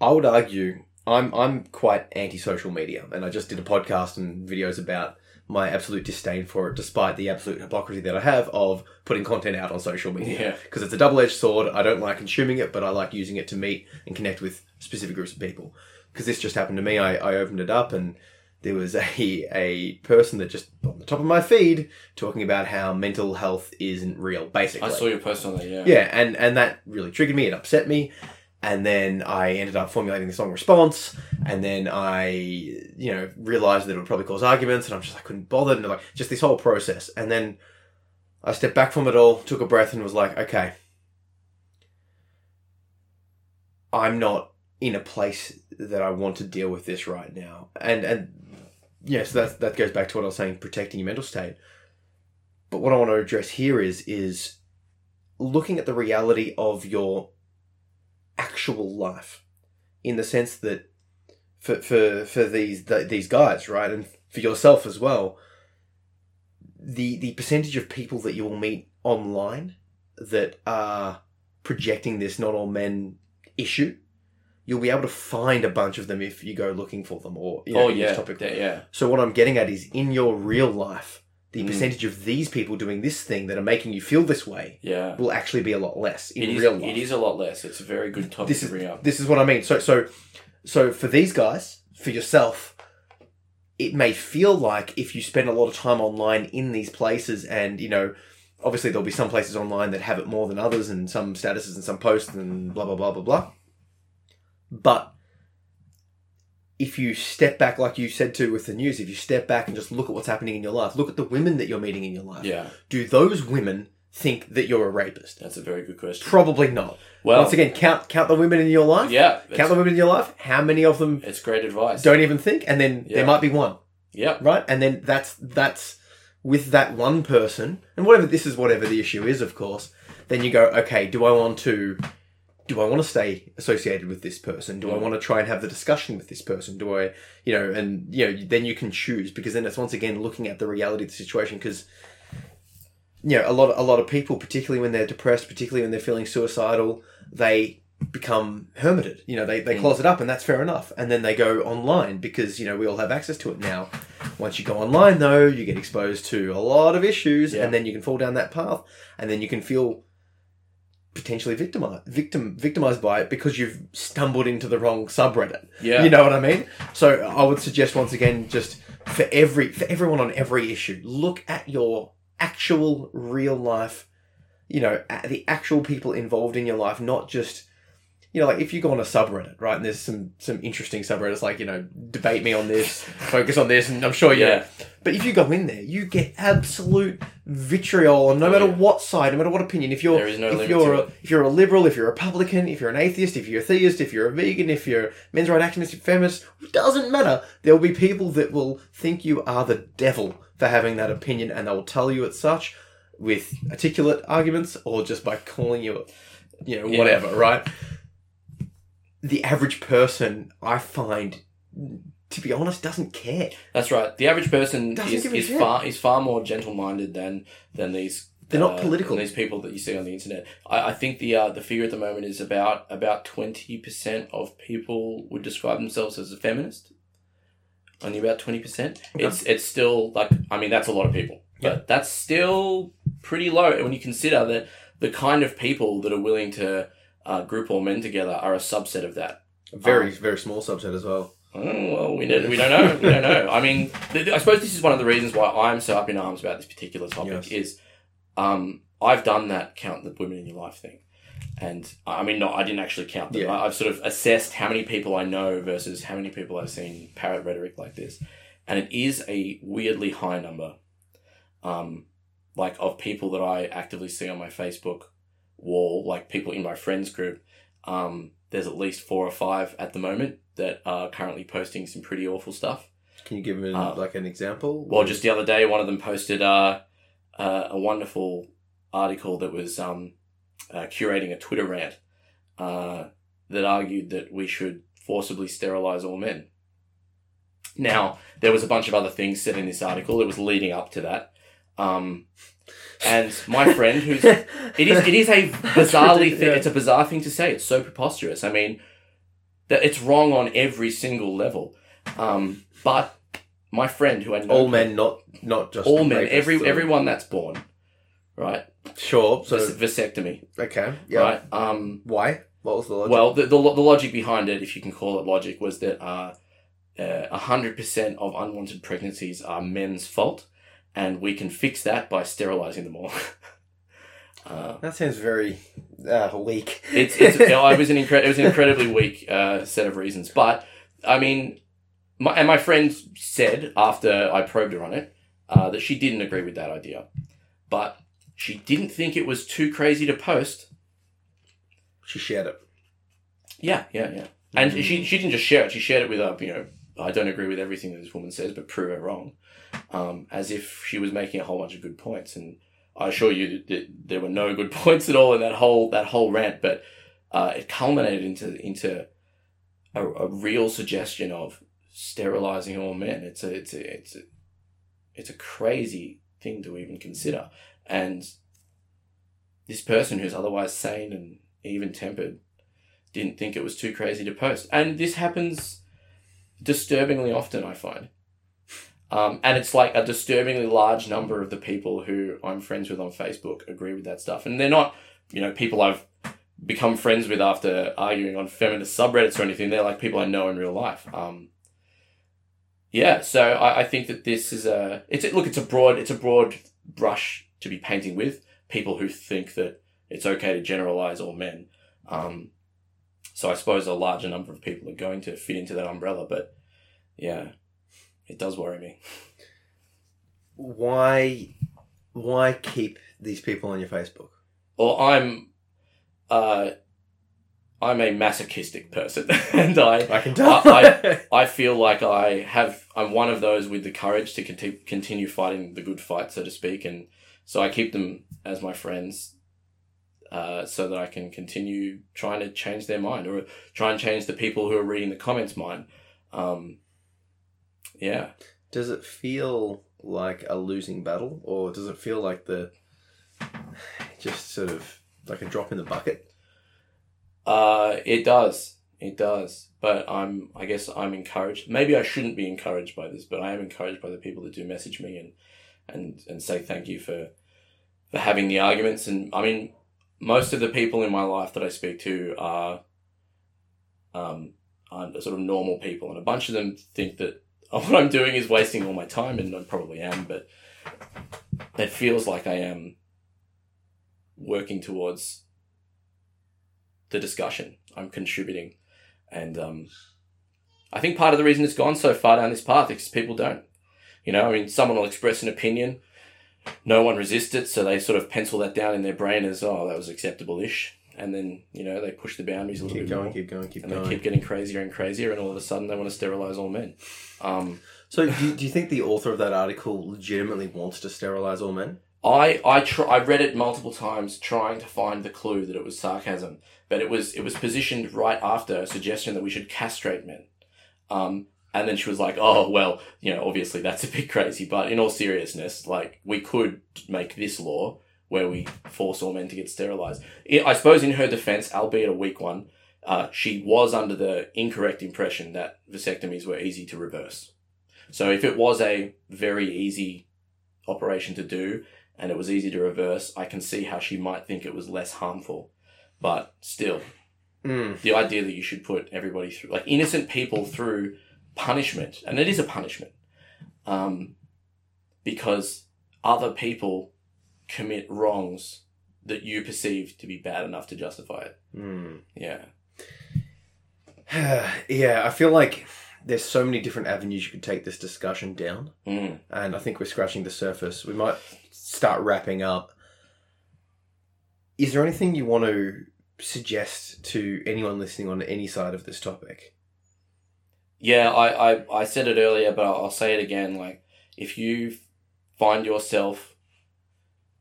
I would argue I'm I'm quite anti social media, and I just did a podcast and videos about my absolute disdain for it, despite the absolute hypocrisy that I have of putting content out on social media. Yeah. Because it's a double edged sword. I don't like consuming it, but I like using it to meet and connect with specific groups of people. Because this just happened to me. I, I opened it up and there was a a person that just on the top of my feed talking about how mental health isn't real, basically. I saw your post on that. Yeah, Yeah, and and that really triggered me. It upset me, and then I ended up formulating the long response. And then I, you know, realized that it would probably cause arguments, and I'm just I couldn't bother, and like just this whole process. And then I stepped back from it all, took a breath, and was like, okay, I'm not in a place that I want to deal with this right now. And and yes, that that goes back to what I was saying, protecting your mental state. But what I want to address here is is looking at the reality of your actual life in the sense that for for for these the, these guys right and for yourself as well the the percentage of people that you will meet online that are projecting this not all men issue you'll be able to find a bunch of them if you go looking for them or you know, oh yeah, topic yeah, yeah. so what I'm getting at is in your real life, the Mm. percentage of these people doing this thing that are making you feel this way yeah. will actually be a lot less in It is. real life. It is a lot less. It's a very good topic This to is bring up. this is what I mean. So so so for these guys, for yourself, it may feel like if you spend a lot of time online in these places and you know obviously there'll be some places online that have it more than others and some statuses and some posts and blah blah blah blah blah but if you step back like you said to with the news if you step back and just look at what's happening in your life look at the women that you're meeting in your life Yeah, do those women think that you're a rapist? That's a very good question. Probably not. Well, Once again, count count the women in your life. yeah, Count the women in your life. How many of them it's great advice. don't even think? And then Yeah. there might be one, yeah, right? And then that's that's with that one person, and whatever this is, whatever the issue is, of course. Then you go, okay, do I want to? Do I want to stay associated with this person? Do I Mm. want to try and have the discussion with this person? Do I, you know, and you know, then you can choose because then it's once again looking at the reality of the situation because you know a lot a lot of people particularly when they're depressed particularly when they're feeling suicidal they become hermited you know they, they Mm. close it up and that's fair enough and then they go online because you know we all have access to it now once you go online though you get exposed to a lot of issues Yeah. and then you can fall down that path and then you can feel potentially victimized victim victimized by it because you've stumbled into the wrong subreddit yeah. you know what I mean? So I would suggest once again, just for every for everyone on every issue, look at your actual real life, you know, at the actual people involved in your life, not just you know, like if you go on a subreddit, right? And there's some some interesting subreddits like you know, debate me on this, focus on this, and I'm sure you. yeah, But if you go in there, you get absolute vitriol on no matter Yeah. what side, no matter what opinion. If you're There is no if you're a, if you're a liberal, if you're a Republican, if you're an atheist, if you're a theist, if you're a vegan, if you're a men's rights activist, if you're feminist, it doesn't matter. There will be people that will think you are the devil for having that opinion, and they will tell you it's such with articulate arguments or just by calling you, you know, Yeah. whatever, right? The average person, I find, to be honest, doesn't care. that's right. The average person Doesn't is, is shit. far is far more gentle minded than than these. They're not uh, political. these people that you see on the internet. I, I think the uh, the figure at the moment is about about twenty percent of people would describe themselves as a feminist. Only about twenty percent. Okay. It's it's still like I mean that's a lot of people, but that's still pretty low when you consider that the kind of people that are willing to uh, group all men together are a subset of that. Very, very small subset as well. Oh, well, we don't, we don't know. We don't know. I mean, th- I suppose this is one of the reasons why I'm so up in arms about this particular topic Yes. is um, I've done that count the women in your life thing. And I mean, no, I didn't actually count them. Yeah. I- I've sort of assessed how many people I know versus how many people I've seen parrot rhetoric like this. And it is a weirdly high number, um, like of people that I actively see on my Facebook wall, like people in my friends group. Um, there's at least four or five at the moment that are currently posting some pretty awful stuff. Can you give me Uh, like an example? Well, just the other day, one of them posted uh, uh, a wonderful article that was um, uh, curating a Twitter rant uh, that argued that we should forcibly sterilize all men. Now, there was a bunch of other things said in this article. It was leading up to that. Um, and my friend, who's it is it is a bizarrely thing. Yeah. It's a bizarre thing to say. It's so preposterous. I mean, that it's wrong on every single level. Um, but my friend, who I know, all men, not not just all men, every or- everyone that's born, right? Sure. So Vas- vasectomy, okay, yeah. right? Um, Why? What was the logic? well, the, the the logic behind it, if you can call it logic, was that uh, hundred percent of unwanted pregnancies are men's fault, and we can fix that by sterilizing them all. uh, that sounds very uh, weak. it's, it's it was an incre- it was an incredibly weak uh, set of reasons. But I mean, my, and my friend said after I probed her on it uh, that she didn't agree with that idea, but she didn't think it was too crazy to post. she shared it. Yeah, yeah, yeah. And Mm. she she didn't just share it; she shared it with a you know I don't agree with everything that this woman says, but prove her wrong, um, as if she was making a whole bunch of good points. And I assure you that there were no good points at all in that whole that whole rant, but uh, it culminated into into a, a real suggestion of sterilizing all men. It's a it's a it's a it's a crazy thing to even consider, and this person who's otherwise sane and even tempered didn't think it was too crazy to post. And this happens disturbingly often, I find. Um, and it's like a disturbingly large number of the people who I'm friends with on Facebook agree with that stuff. And they're not, you know, people I've become friends with after arguing on feminist subreddits or anything. They're like people I know in real life. Um, yeah, so I, I think that this is a it's look it's a broad it's a broad brush to be painting with people who think that it's okay to generalize all men. Um, so I suppose a larger number of people are going to fit into that umbrella, but yeah, it does worry me. Why? Why keep these people on your Facebook? Or I'm, uh, I'm a masochistic person, and I I can tell. tell. I feel like I have. I'm one of those with the courage to conti- continue fighting the good fight, so to speak, and so I keep them as my friends, uh, so that I can continue trying to change their mind or try and change the people who are reading the comments' mind. Um, yeah, does it feel like a losing battle, or does it feel like the just sort of like a drop in the bucket? uh, it does. It does. But I'm. I guess I'm encouraged. Maybe I shouldn't be encouraged by this, but I am encouraged by the people that do message me and and and say thank you for for having the arguments. And I mean, most of the people in my life that I speak to are um are sort of normal people, and a bunch of them think that what I'm doing is wasting all my time, and I probably am, but it feels like I am working towards the discussion. I'm contributing, and um, I think part of the reason it's gone so far down this path is people don't. You know, I mean, someone will express an opinion, no one resists it, so they sort of pencil that down in their brain as, oh, that was acceptable ish. And then, you know, they push the boundaries a little bit. Keep bit going, more. keep going, keep going. and going. they keep getting crazier and crazier, and all of a sudden they want to sterilize all men. Um, So, do you, do you think the author of that article legitimately wants to sterilize all men? I I tr- I read it multiple times trying to find the clue that it was sarcasm, but it was it was positioned right after a suggestion that we should castrate men. Um, and then she was like, "Oh well, you know, obviously that's a bit crazy, but in all seriousness, like we could make this law where we force all men to get sterilized." I suppose in her defense, albeit a weak one, uh, she was under the incorrect impression that vasectomies were easy to reverse. So if it was a very easy operation to do and it was easy to reverse, I can see how she might think it was less harmful. But still, Mm. the idea that you should put everybody through, like innocent people through punishment, and it is a punishment, um, because other people commit wrongs that you perceive to be bad enough to justify it. Mm. Yeah. yeah, I feel like there's so many different avenues you could take this discussion down, Mm. and I think we're scratching the surface. We might start wrapping up. Is there anything you want to suggest to anyone listening on any side of this topic? Yeah, I, I, I said it earlier, but I'll, I'll say it again. Like, if you find yourself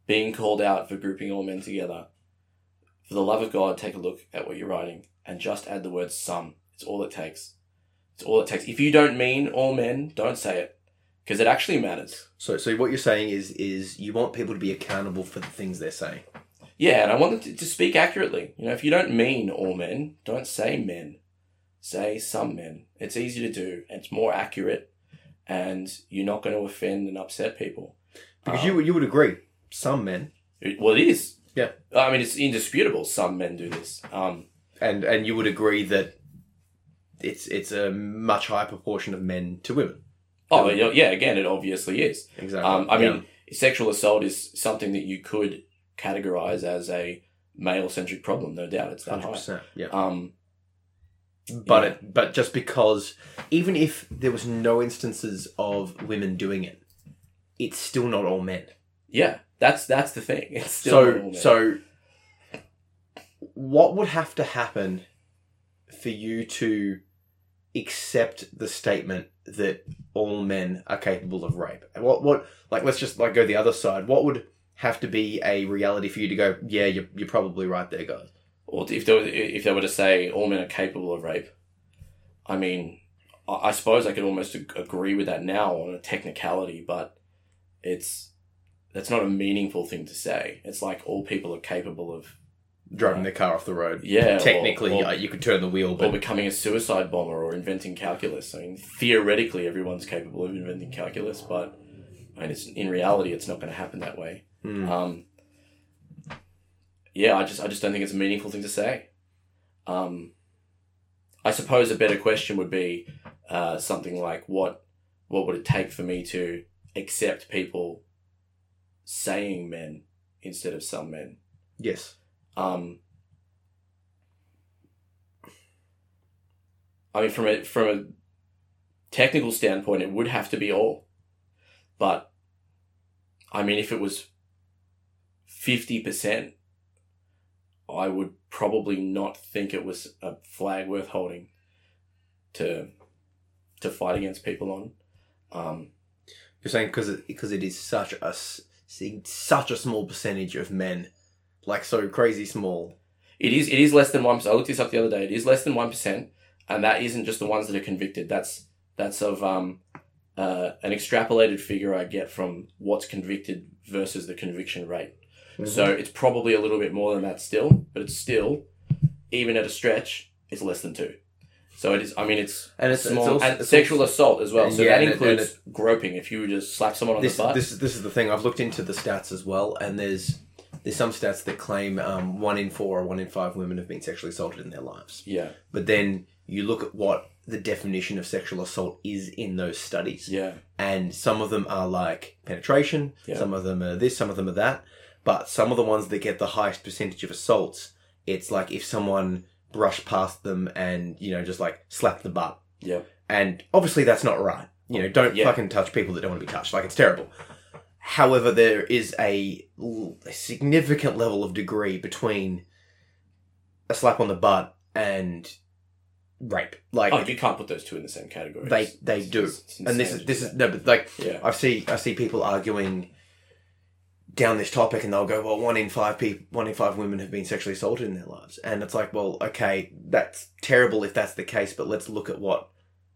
being called out for grouping all men together, for the love of God, take a look at what you're writing and just add the word some. It's all it takes. It's all it takes. If you don't mean all men, don't say it because it actually matters. So, so what you're saying is, is you want people to be accountable for the things they're saying. Yeah, and I want them to, to speak accurately. You know, if you don't mean all men, don't say men. Say some men. It's easy to do. It's more accurate, and you're not going to offend and upset people. Because Um, you you would agree, some men, It, well, it is. Yeah. I mean, it's indisputable. Some men do this. Um, and and you would agree that it's it's a much higher proportion of men to women. oh, yeah, yeah, again, it obviously is. Exactly. Um, I mean, sexual assault is something that you could categorize as a male centric problem, no doubt. It's that hundred high. percent. Yeah. Um, But yeah. it, but just because even if there was no instances of women doing it, it's still not all men. yeah, that's that's the thing. It's still not all so men. so what would have to happen for you to accept the statement that all men are capable of rape? What what like let's just like go the other side. What would have to be a reality for you to go, yeah, you're, you're probably right there, guys. Or if they were, if they were to say all men are capable of rape, I mean, I, I suppose I could almost agree with that now on a technicality, but it's that's not a meaningful thing to say. It's like all people are capable of Driving their car off the road. yeah, Technically, or, uh, you could turn the wheel, or becoming a suicide bomber or inventing calculus. I mean, theoretically, everyone's capable of inventing calculus, but I mean, it's in reality, it's not going to happen that way. Hmm. Um, yeah, I just I just don't think it's a meaningful thing to say. Um, I suppose a better question would be uh, something like what what would it take for me to accept people saying men instead of some men? yes. Um, I mean, from a from a technical standpoint, it would have to be all. But I mean, if it was fifty percent, I would probably not think it was a flag worth holding to to fight against people on. Um, You're saying because it, because it is such a such a small percentage of men, like so crazy small. It is it is less than one. I looked this up the other day. It is less than one percent, and that isn't just the ones that are convicted. That's that's of um uh, an extrapolated figure I get from what's convicted versus the conviction rate. So it's probably a little bit more than that still, but it's still even at a stretch, it's less than two. So it is. I mean, it's and it's, small it's also, and it's sexual also- assault as well. So Yeah, that and it- includes groping. If you just slap someone on this the butt, this this is the thing. I've looked into the stats as well, and there's there's some stats that claim um, one in four or one in five women have been sexually assaulted in their lives. yeah, But then you look at what the definition of sexual assault is in those studies, yeah, and some of them are like penetration, Yeah. some of them are this, some of them are that. But some of the ones that get the highest percentage of assaults, it's like if someone brushed past them and you know just like slapped the butt, yeah, and obviously that's not right. You know, don't Yeah. fucking touch people that don't want to be touched. Like it's terrible. However, there is a significant level of degree between a slap on the butt and rape. Like Oh, you can't put those two in the same category. they they it's- do. it's and this is this is no, but like yeah, I see I see people arguing down this topic, and they'll go, "Well, one in five people, one in five women have been sexually assaulted in their lives," and it's like, well, okay, that's terrible if that's the case, but let's look at what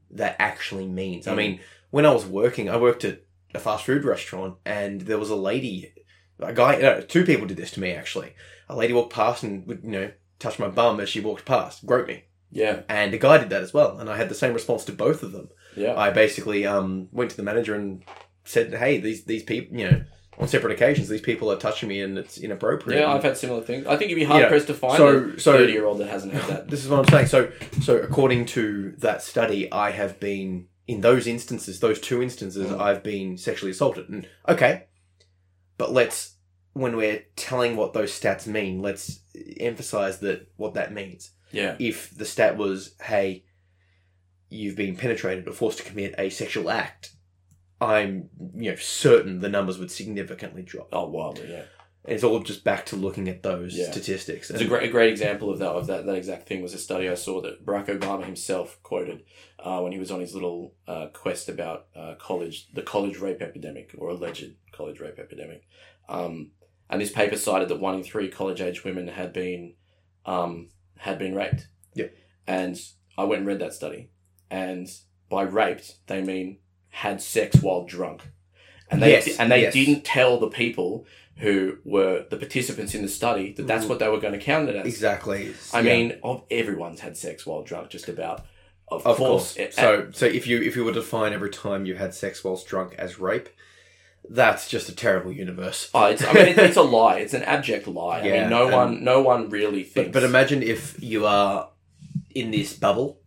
that actually means. I Mm. mean, when I was working, I worked at a fast food restaurant, and there was a lady, a guy, no, two people did this to me actually. A lady walked past and would, you know, touch my bum as she walked past, grope me, yeah, and a guy did that as well, and I had the same response to both of them. yeah. I basically um, went to the manager and said, "Hey, these these people, you know, on separate occasions, these people are touching me, and it's inappropriate." Yeah, I've had similar things. I think you'd be hard Yeah. pressed to find So- a so- thirty year old that hasn't had that. this is what I'm saying. So, so according to that study, I have been in those instances, those two instances, Mm. I've been sexually assaulted. And okay, but let's when we're telling what those stats mean, let's emphasize that what that means. Yeah, If the stat was, "Hey, you've been penetrated or forced to commit a sexual act," I'm you know certain the numbers would significantly drop. oh wildly, yeah. And it's all just back to looking at those Yeah. statistics. It's a great, a great example of that. Of that, that exact thing was a study I saw that Barack Obama himself quoted uh, when he was on his little uh, quest about uh, college, the college rape epidemic or alleged college rape epidemic. Um, and this paper cited that one in three college-age women had been um, had been raped. Yeah. And I went and read that study, and by raped they mean had sex while drunk, and they Yes, and they yes. didn't tell the people who were the participants in the study that that's Mhm. what they were going to count it as. exactly. I Yeah. mean, of everyone's had sex while drunk, just about. Of, Of course. course. It- So, so if you if you were to define every time you had sex whilst drunk as rape, that's just a terrible universe. oh, it's, I mean, it, it's a lie. It's an abject lie. I mean, no one, no one really thinks. But, but imagine if you are in this bubble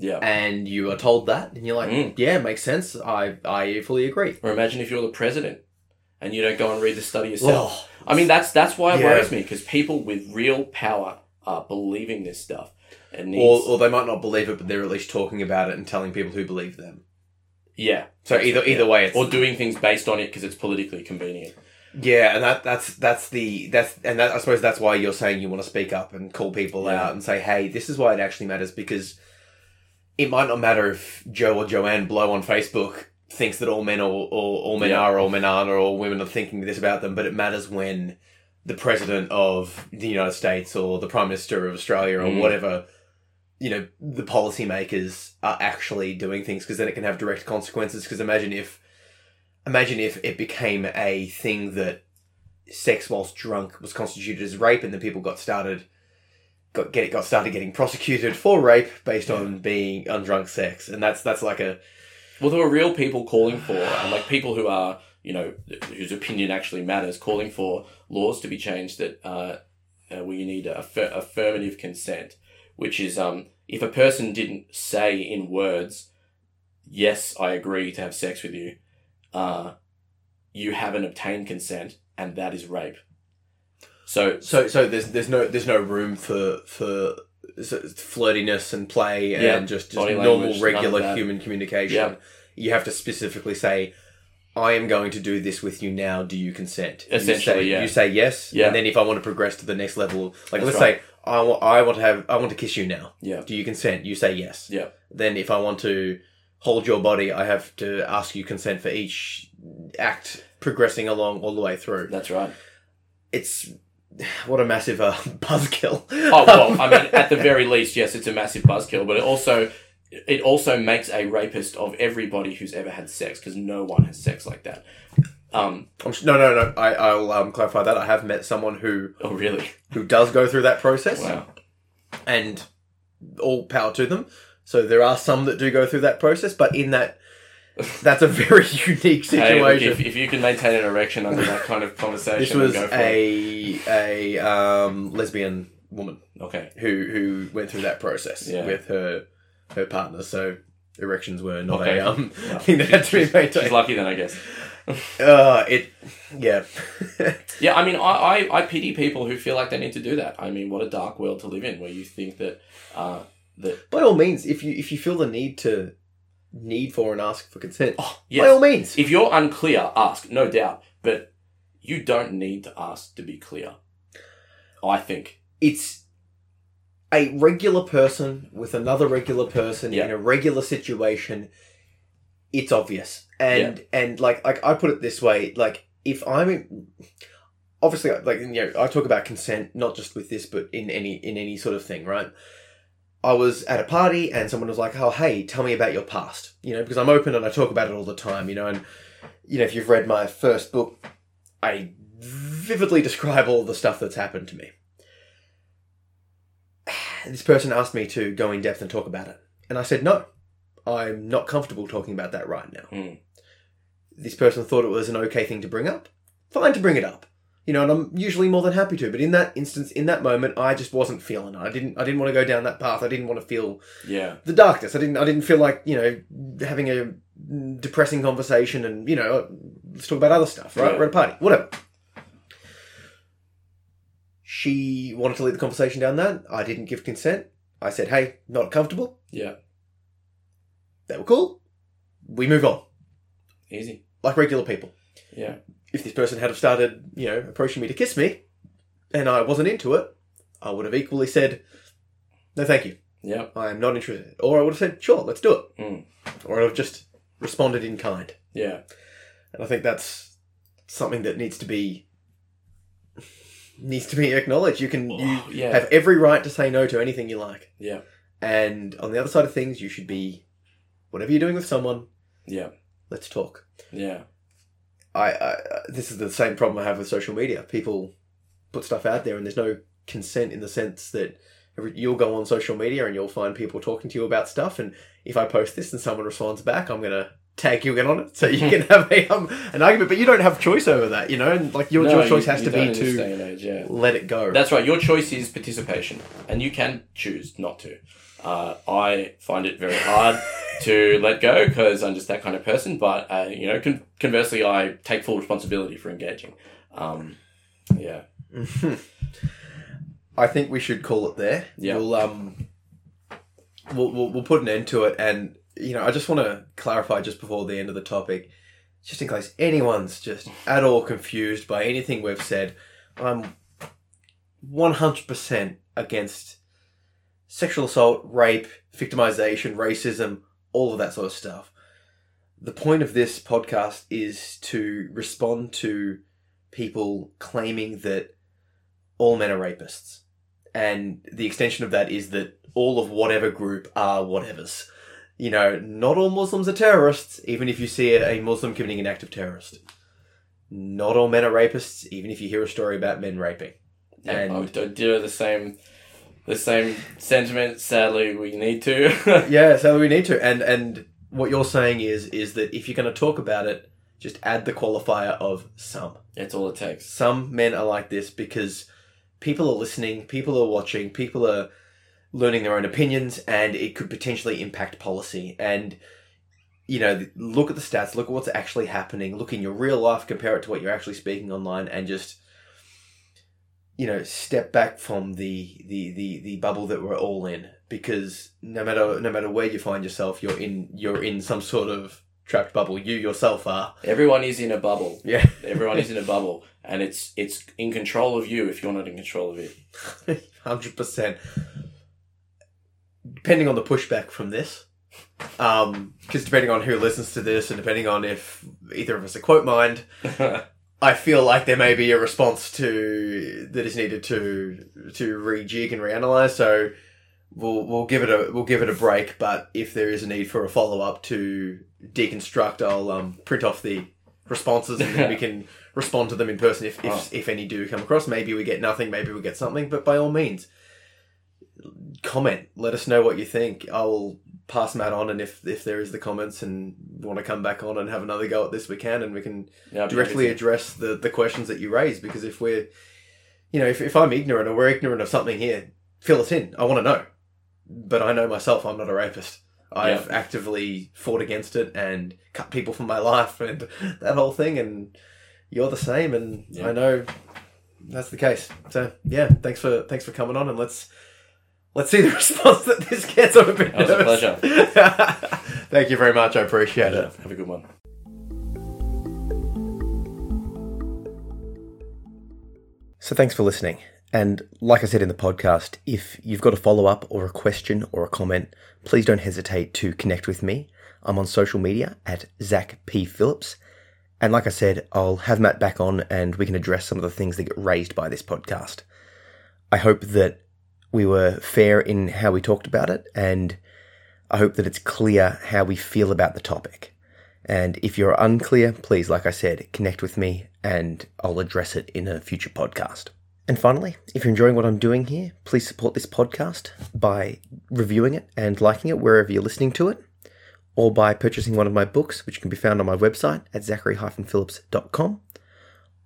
yeah. and you are told that, and you're like, Mm. "Yeah, makes sense. I I fully agree." Or imagine if you're the president and you don't go and read the study yourself. Oh, I mean, that's that's why it Yeah. worries me because people with real power are believing this stuff. Needs, or, or they might not believe it, but they're at least talking about it and telling people who believe them. yeah. So either either way, it's Or doing things based on it because it's politically convenient. Yeah, and that that's that's the that's and that I suppose that's why you're saying you want to speak up and call people Yeah. out and say, hey, this is why it actually matters because it might not matter if Joe or Joanne Blow on Facebook thinks that all men or, or all men Yeah. are or all men aren't or all women are thinking this about them, but it matters when the president of the United States or the prime minister of Australia or Mm. whatever you know the policymakers are actually doing things because then it can have direct consequences because imagine if imagine if it became a thing that sex whilst drunk was constituted as rape and then people got started got get got started getting prosecuted for rape based on being on drunk sex and that's that's like a Well, there were real people calling for, and like people who are, you know, whose opinion actually matters, calling for laws to be changed that uh, uh, we need aff- affirmative consent, which is um, if a person didn't say in words, "Yes, I agree to have sex with you," uh, you haven't obtained consent, and that is rape. So, so so there's there's no there's no room for for flirtiness and play Yeah, and just, just normal language, regular human communication Yeah. you have to specifically say I am going to do this with you now. Do you consent? You Essentially, say, yeah. You say yes, Yeah. and then if I want to progress to the next level, like That's let's right. say I want, I want to have, I want to kiss you now. Yeah. Do you consent? You say yes. Yeah. Then if I want to hold your body, I have to ask you consent for each act progressing along all the way through. That's right. It's what a massive uh, buzzkill. Oh well, I mean, at the very least, yes, it's a massive buzzkill, but it also it also makes a rapist of everybody who's ever had sex because no one has sex like that. Um. I'm no, no, no. I, I'll um, clarify that. I have met someone who Oh, really? who does go through that process, Wow. and all power to them. So there are some that do go through that process, but in that, that's a very unique Hey, look, situation. if, if you can maintain an erection under that kind of conversation, this was for it. a a um, lesbian woman Okay. who who went through that process Yeah. with her her partner. So erections were not Okay. a um, Well, thing that had to be She's maintained. lucky then, I guess. Uh, it, yeah. Yeah, I mean, I, I, I pity people who feel like they need to do that. I mean, what a dark world to live in, where you think that uh, that By all means, if you if you feel the need to need for and ask for consent, oh by all yes, means. if you're unclear, ask, no doubt, but you don't need to ask to be clear. I think. it's a regular person with another regular person Yeah. in a regular situation it's obvious and and like like i put it this way like if i'm obviously like you know i talk about consent not just with this but in any in any sort of thing right i was at a party and someone was like oh hey tell me about your past you know because i'm open and i talk about it all the time you know and you know if you've read my first book i vividly describe all the stuff that's happened to me this person asked me to go in depth and talk about it. And I said, no, I'm not comfortable talking about that right now. Mm. This person thought it was an okay thing to bring up. Fine to bring it up. You know, and I'm usually more than happy to. But in that instance, in that moment, I just wasn't feeling it. I didn't. I didn't want to go down that path. I didn't want to feel Yeah. the darkness. I didn't. I didn't feel like you know having a mm, depressing conversation and you know uh, let's talk about other stuff. Right? Yeah. We're at a party. Whatever. She wanted to lead the conversation down that. I didn't give consent. I said, "Hey, not comfortable." Yeah. They were cool. We move on Easy. like regular people. Yeah. If this person had have started, you know, approaching me to kiss me, and I wasn't into it, I would have equally said, "No, thank you. Yeah. I am not interested." Or I would have said, "Sure, let's do it." Mm. Or I'd have just responded in kind. Yeah. And I think that's something that needs to be needs to be acknowledged. You can you Oh, yeah. have every right to say no to anything you like. Yeah. And on the other side of things, you should be whatever you're doing with someone, Yeah. let's talk. Yeah. I, I this is the same problem I have with social media. People put stuff out there and there's no consent in the sense that every, you'll go on social media and you'll find people talking to you about stuff and if I post this and someone responds back, I'm going to tag you in on it so you can have a um, an argument but you don't have choice over that, you know? And like your, No, your choice you- has you to be to age, yeah. let it go. That's right. Your choice is participation, and you can choose not to. Uh, I find it very hard to let go because I'm just that kind of person. But uh, you know, con- conversely, I take full responsibility for engaging. Um, yeah, I think we should call it there. Yeah. We'll um we'll, we'll we'll put an end to it and you know, I just want to clarify just before the end of the topic just in case anyone's just at all confused by anything we've said. I'm 100% against sexual assault, rape, victimization, racism, all of that sort of stuff. The point of this podcast is to respond to people claiming that all men are rapists. And the extension of that is that all of whatever group are whatevers. You know, not all Muslims are terrorists, even if you see a Muslim committing an act of terrorist. Not all men are rapists, even if you hear a story about men raping. yeah. And- I do do the same, the same sentiment. Sadly, we need to. yeah, so we need to. And and what you're saying is is that if you're going to talk about it, just add the qualifier of some. That's all it takes. Some men are like this because people are listening, people are watching, people are learning their own opinions, and it could potentially impact policy. And you know, look at the stats, look at what's actually happening, look in your real life, compare it to what you're actually speaking online, and just you know, step back from the the the, the bubble that we're all in. Because no matter no matter where you find yourself, you're in you're in some sort of trapped bubble. You yourself are. Everyone is in a bubble. Yeah. Everyone is in a bubble, and it's it's in control of you if you're not in control of it. Hundred percent. Depending on the pushback from this, um, because depending on who listens to this, and depending on if either of us are quote mined, I feel like there may be a response to that is needed to to rejig and reanalyze. So we'll we'll give it a we'll give it a break. But if there is a need for a follow up to deconstruct, I'll um, print off the responses and then we can respond to them in person if, if Oh. if any do come across. Maybe we get nothing, maybe we get something. But by all means, comment. Let us know what you think. I will pass Matt on, and if if there is the comments and want to come back on and have another go at this, we can, and we can Yeah, directly address the, the questions that you raise because if we're you know if, if i'm ignorant or we're ignorant of something here fill us in. I want to know. But i know myself i'm not a rapist. I've actively fought against it and cut people from my life and that whole thing and you're the same and Yeah. i know that's the case. So yeah thanks for thanks for coming on and let's let's see the response that this gets. I'm a bit That was a nervous. pleasure. thank you very much i appreciate to. it Have a good one. So thanks for listening. And like I said in the podcast, if you've got a follow up or a question or a comment, please don't hesitate to connect with me. I'm on social media at Zach P. Phillips. And like I said, I'll have Matt back on and we can address some of the things that get raised by this podcast. I hope that we were fair in how we talked about it, and I hope that it's clear how we feel about the topic. And if you're unclear, please, like I said, connect with me and I'll address it in a future podcast. And finally, if you're enjoying what I'm doing here, please support this podcast by reviewing it and liking it wherever you're listening to it, or by purchasing one of my books, which can be found on my website at zachary-phillips.com,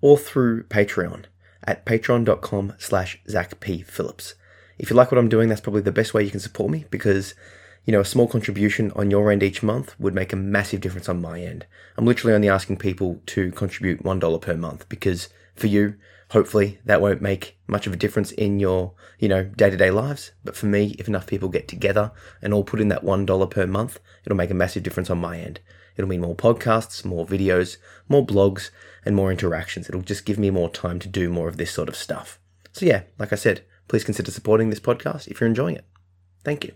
or through Patreon at patreon.com slash zachpphillips. If you like what I'm doing, that's probably the best way you can support me because you know, a small contribution on your end each month would make a massive difference on my end. I'm literally only asking people to contribute $1 per month because for you, hopefully that won't make much of a difference in your, you know, day-to-day lives. But for me, if enough people get together and all put in that $1 per month, it'll make a massive difference on my end. It'll mean more podcasts, more videos, more blogs, and more interactions. It'll just give me more time to do more of this sort of stuff. So yeah, like I said, please consider supporting this podcast if you're enjoying it. Thank you.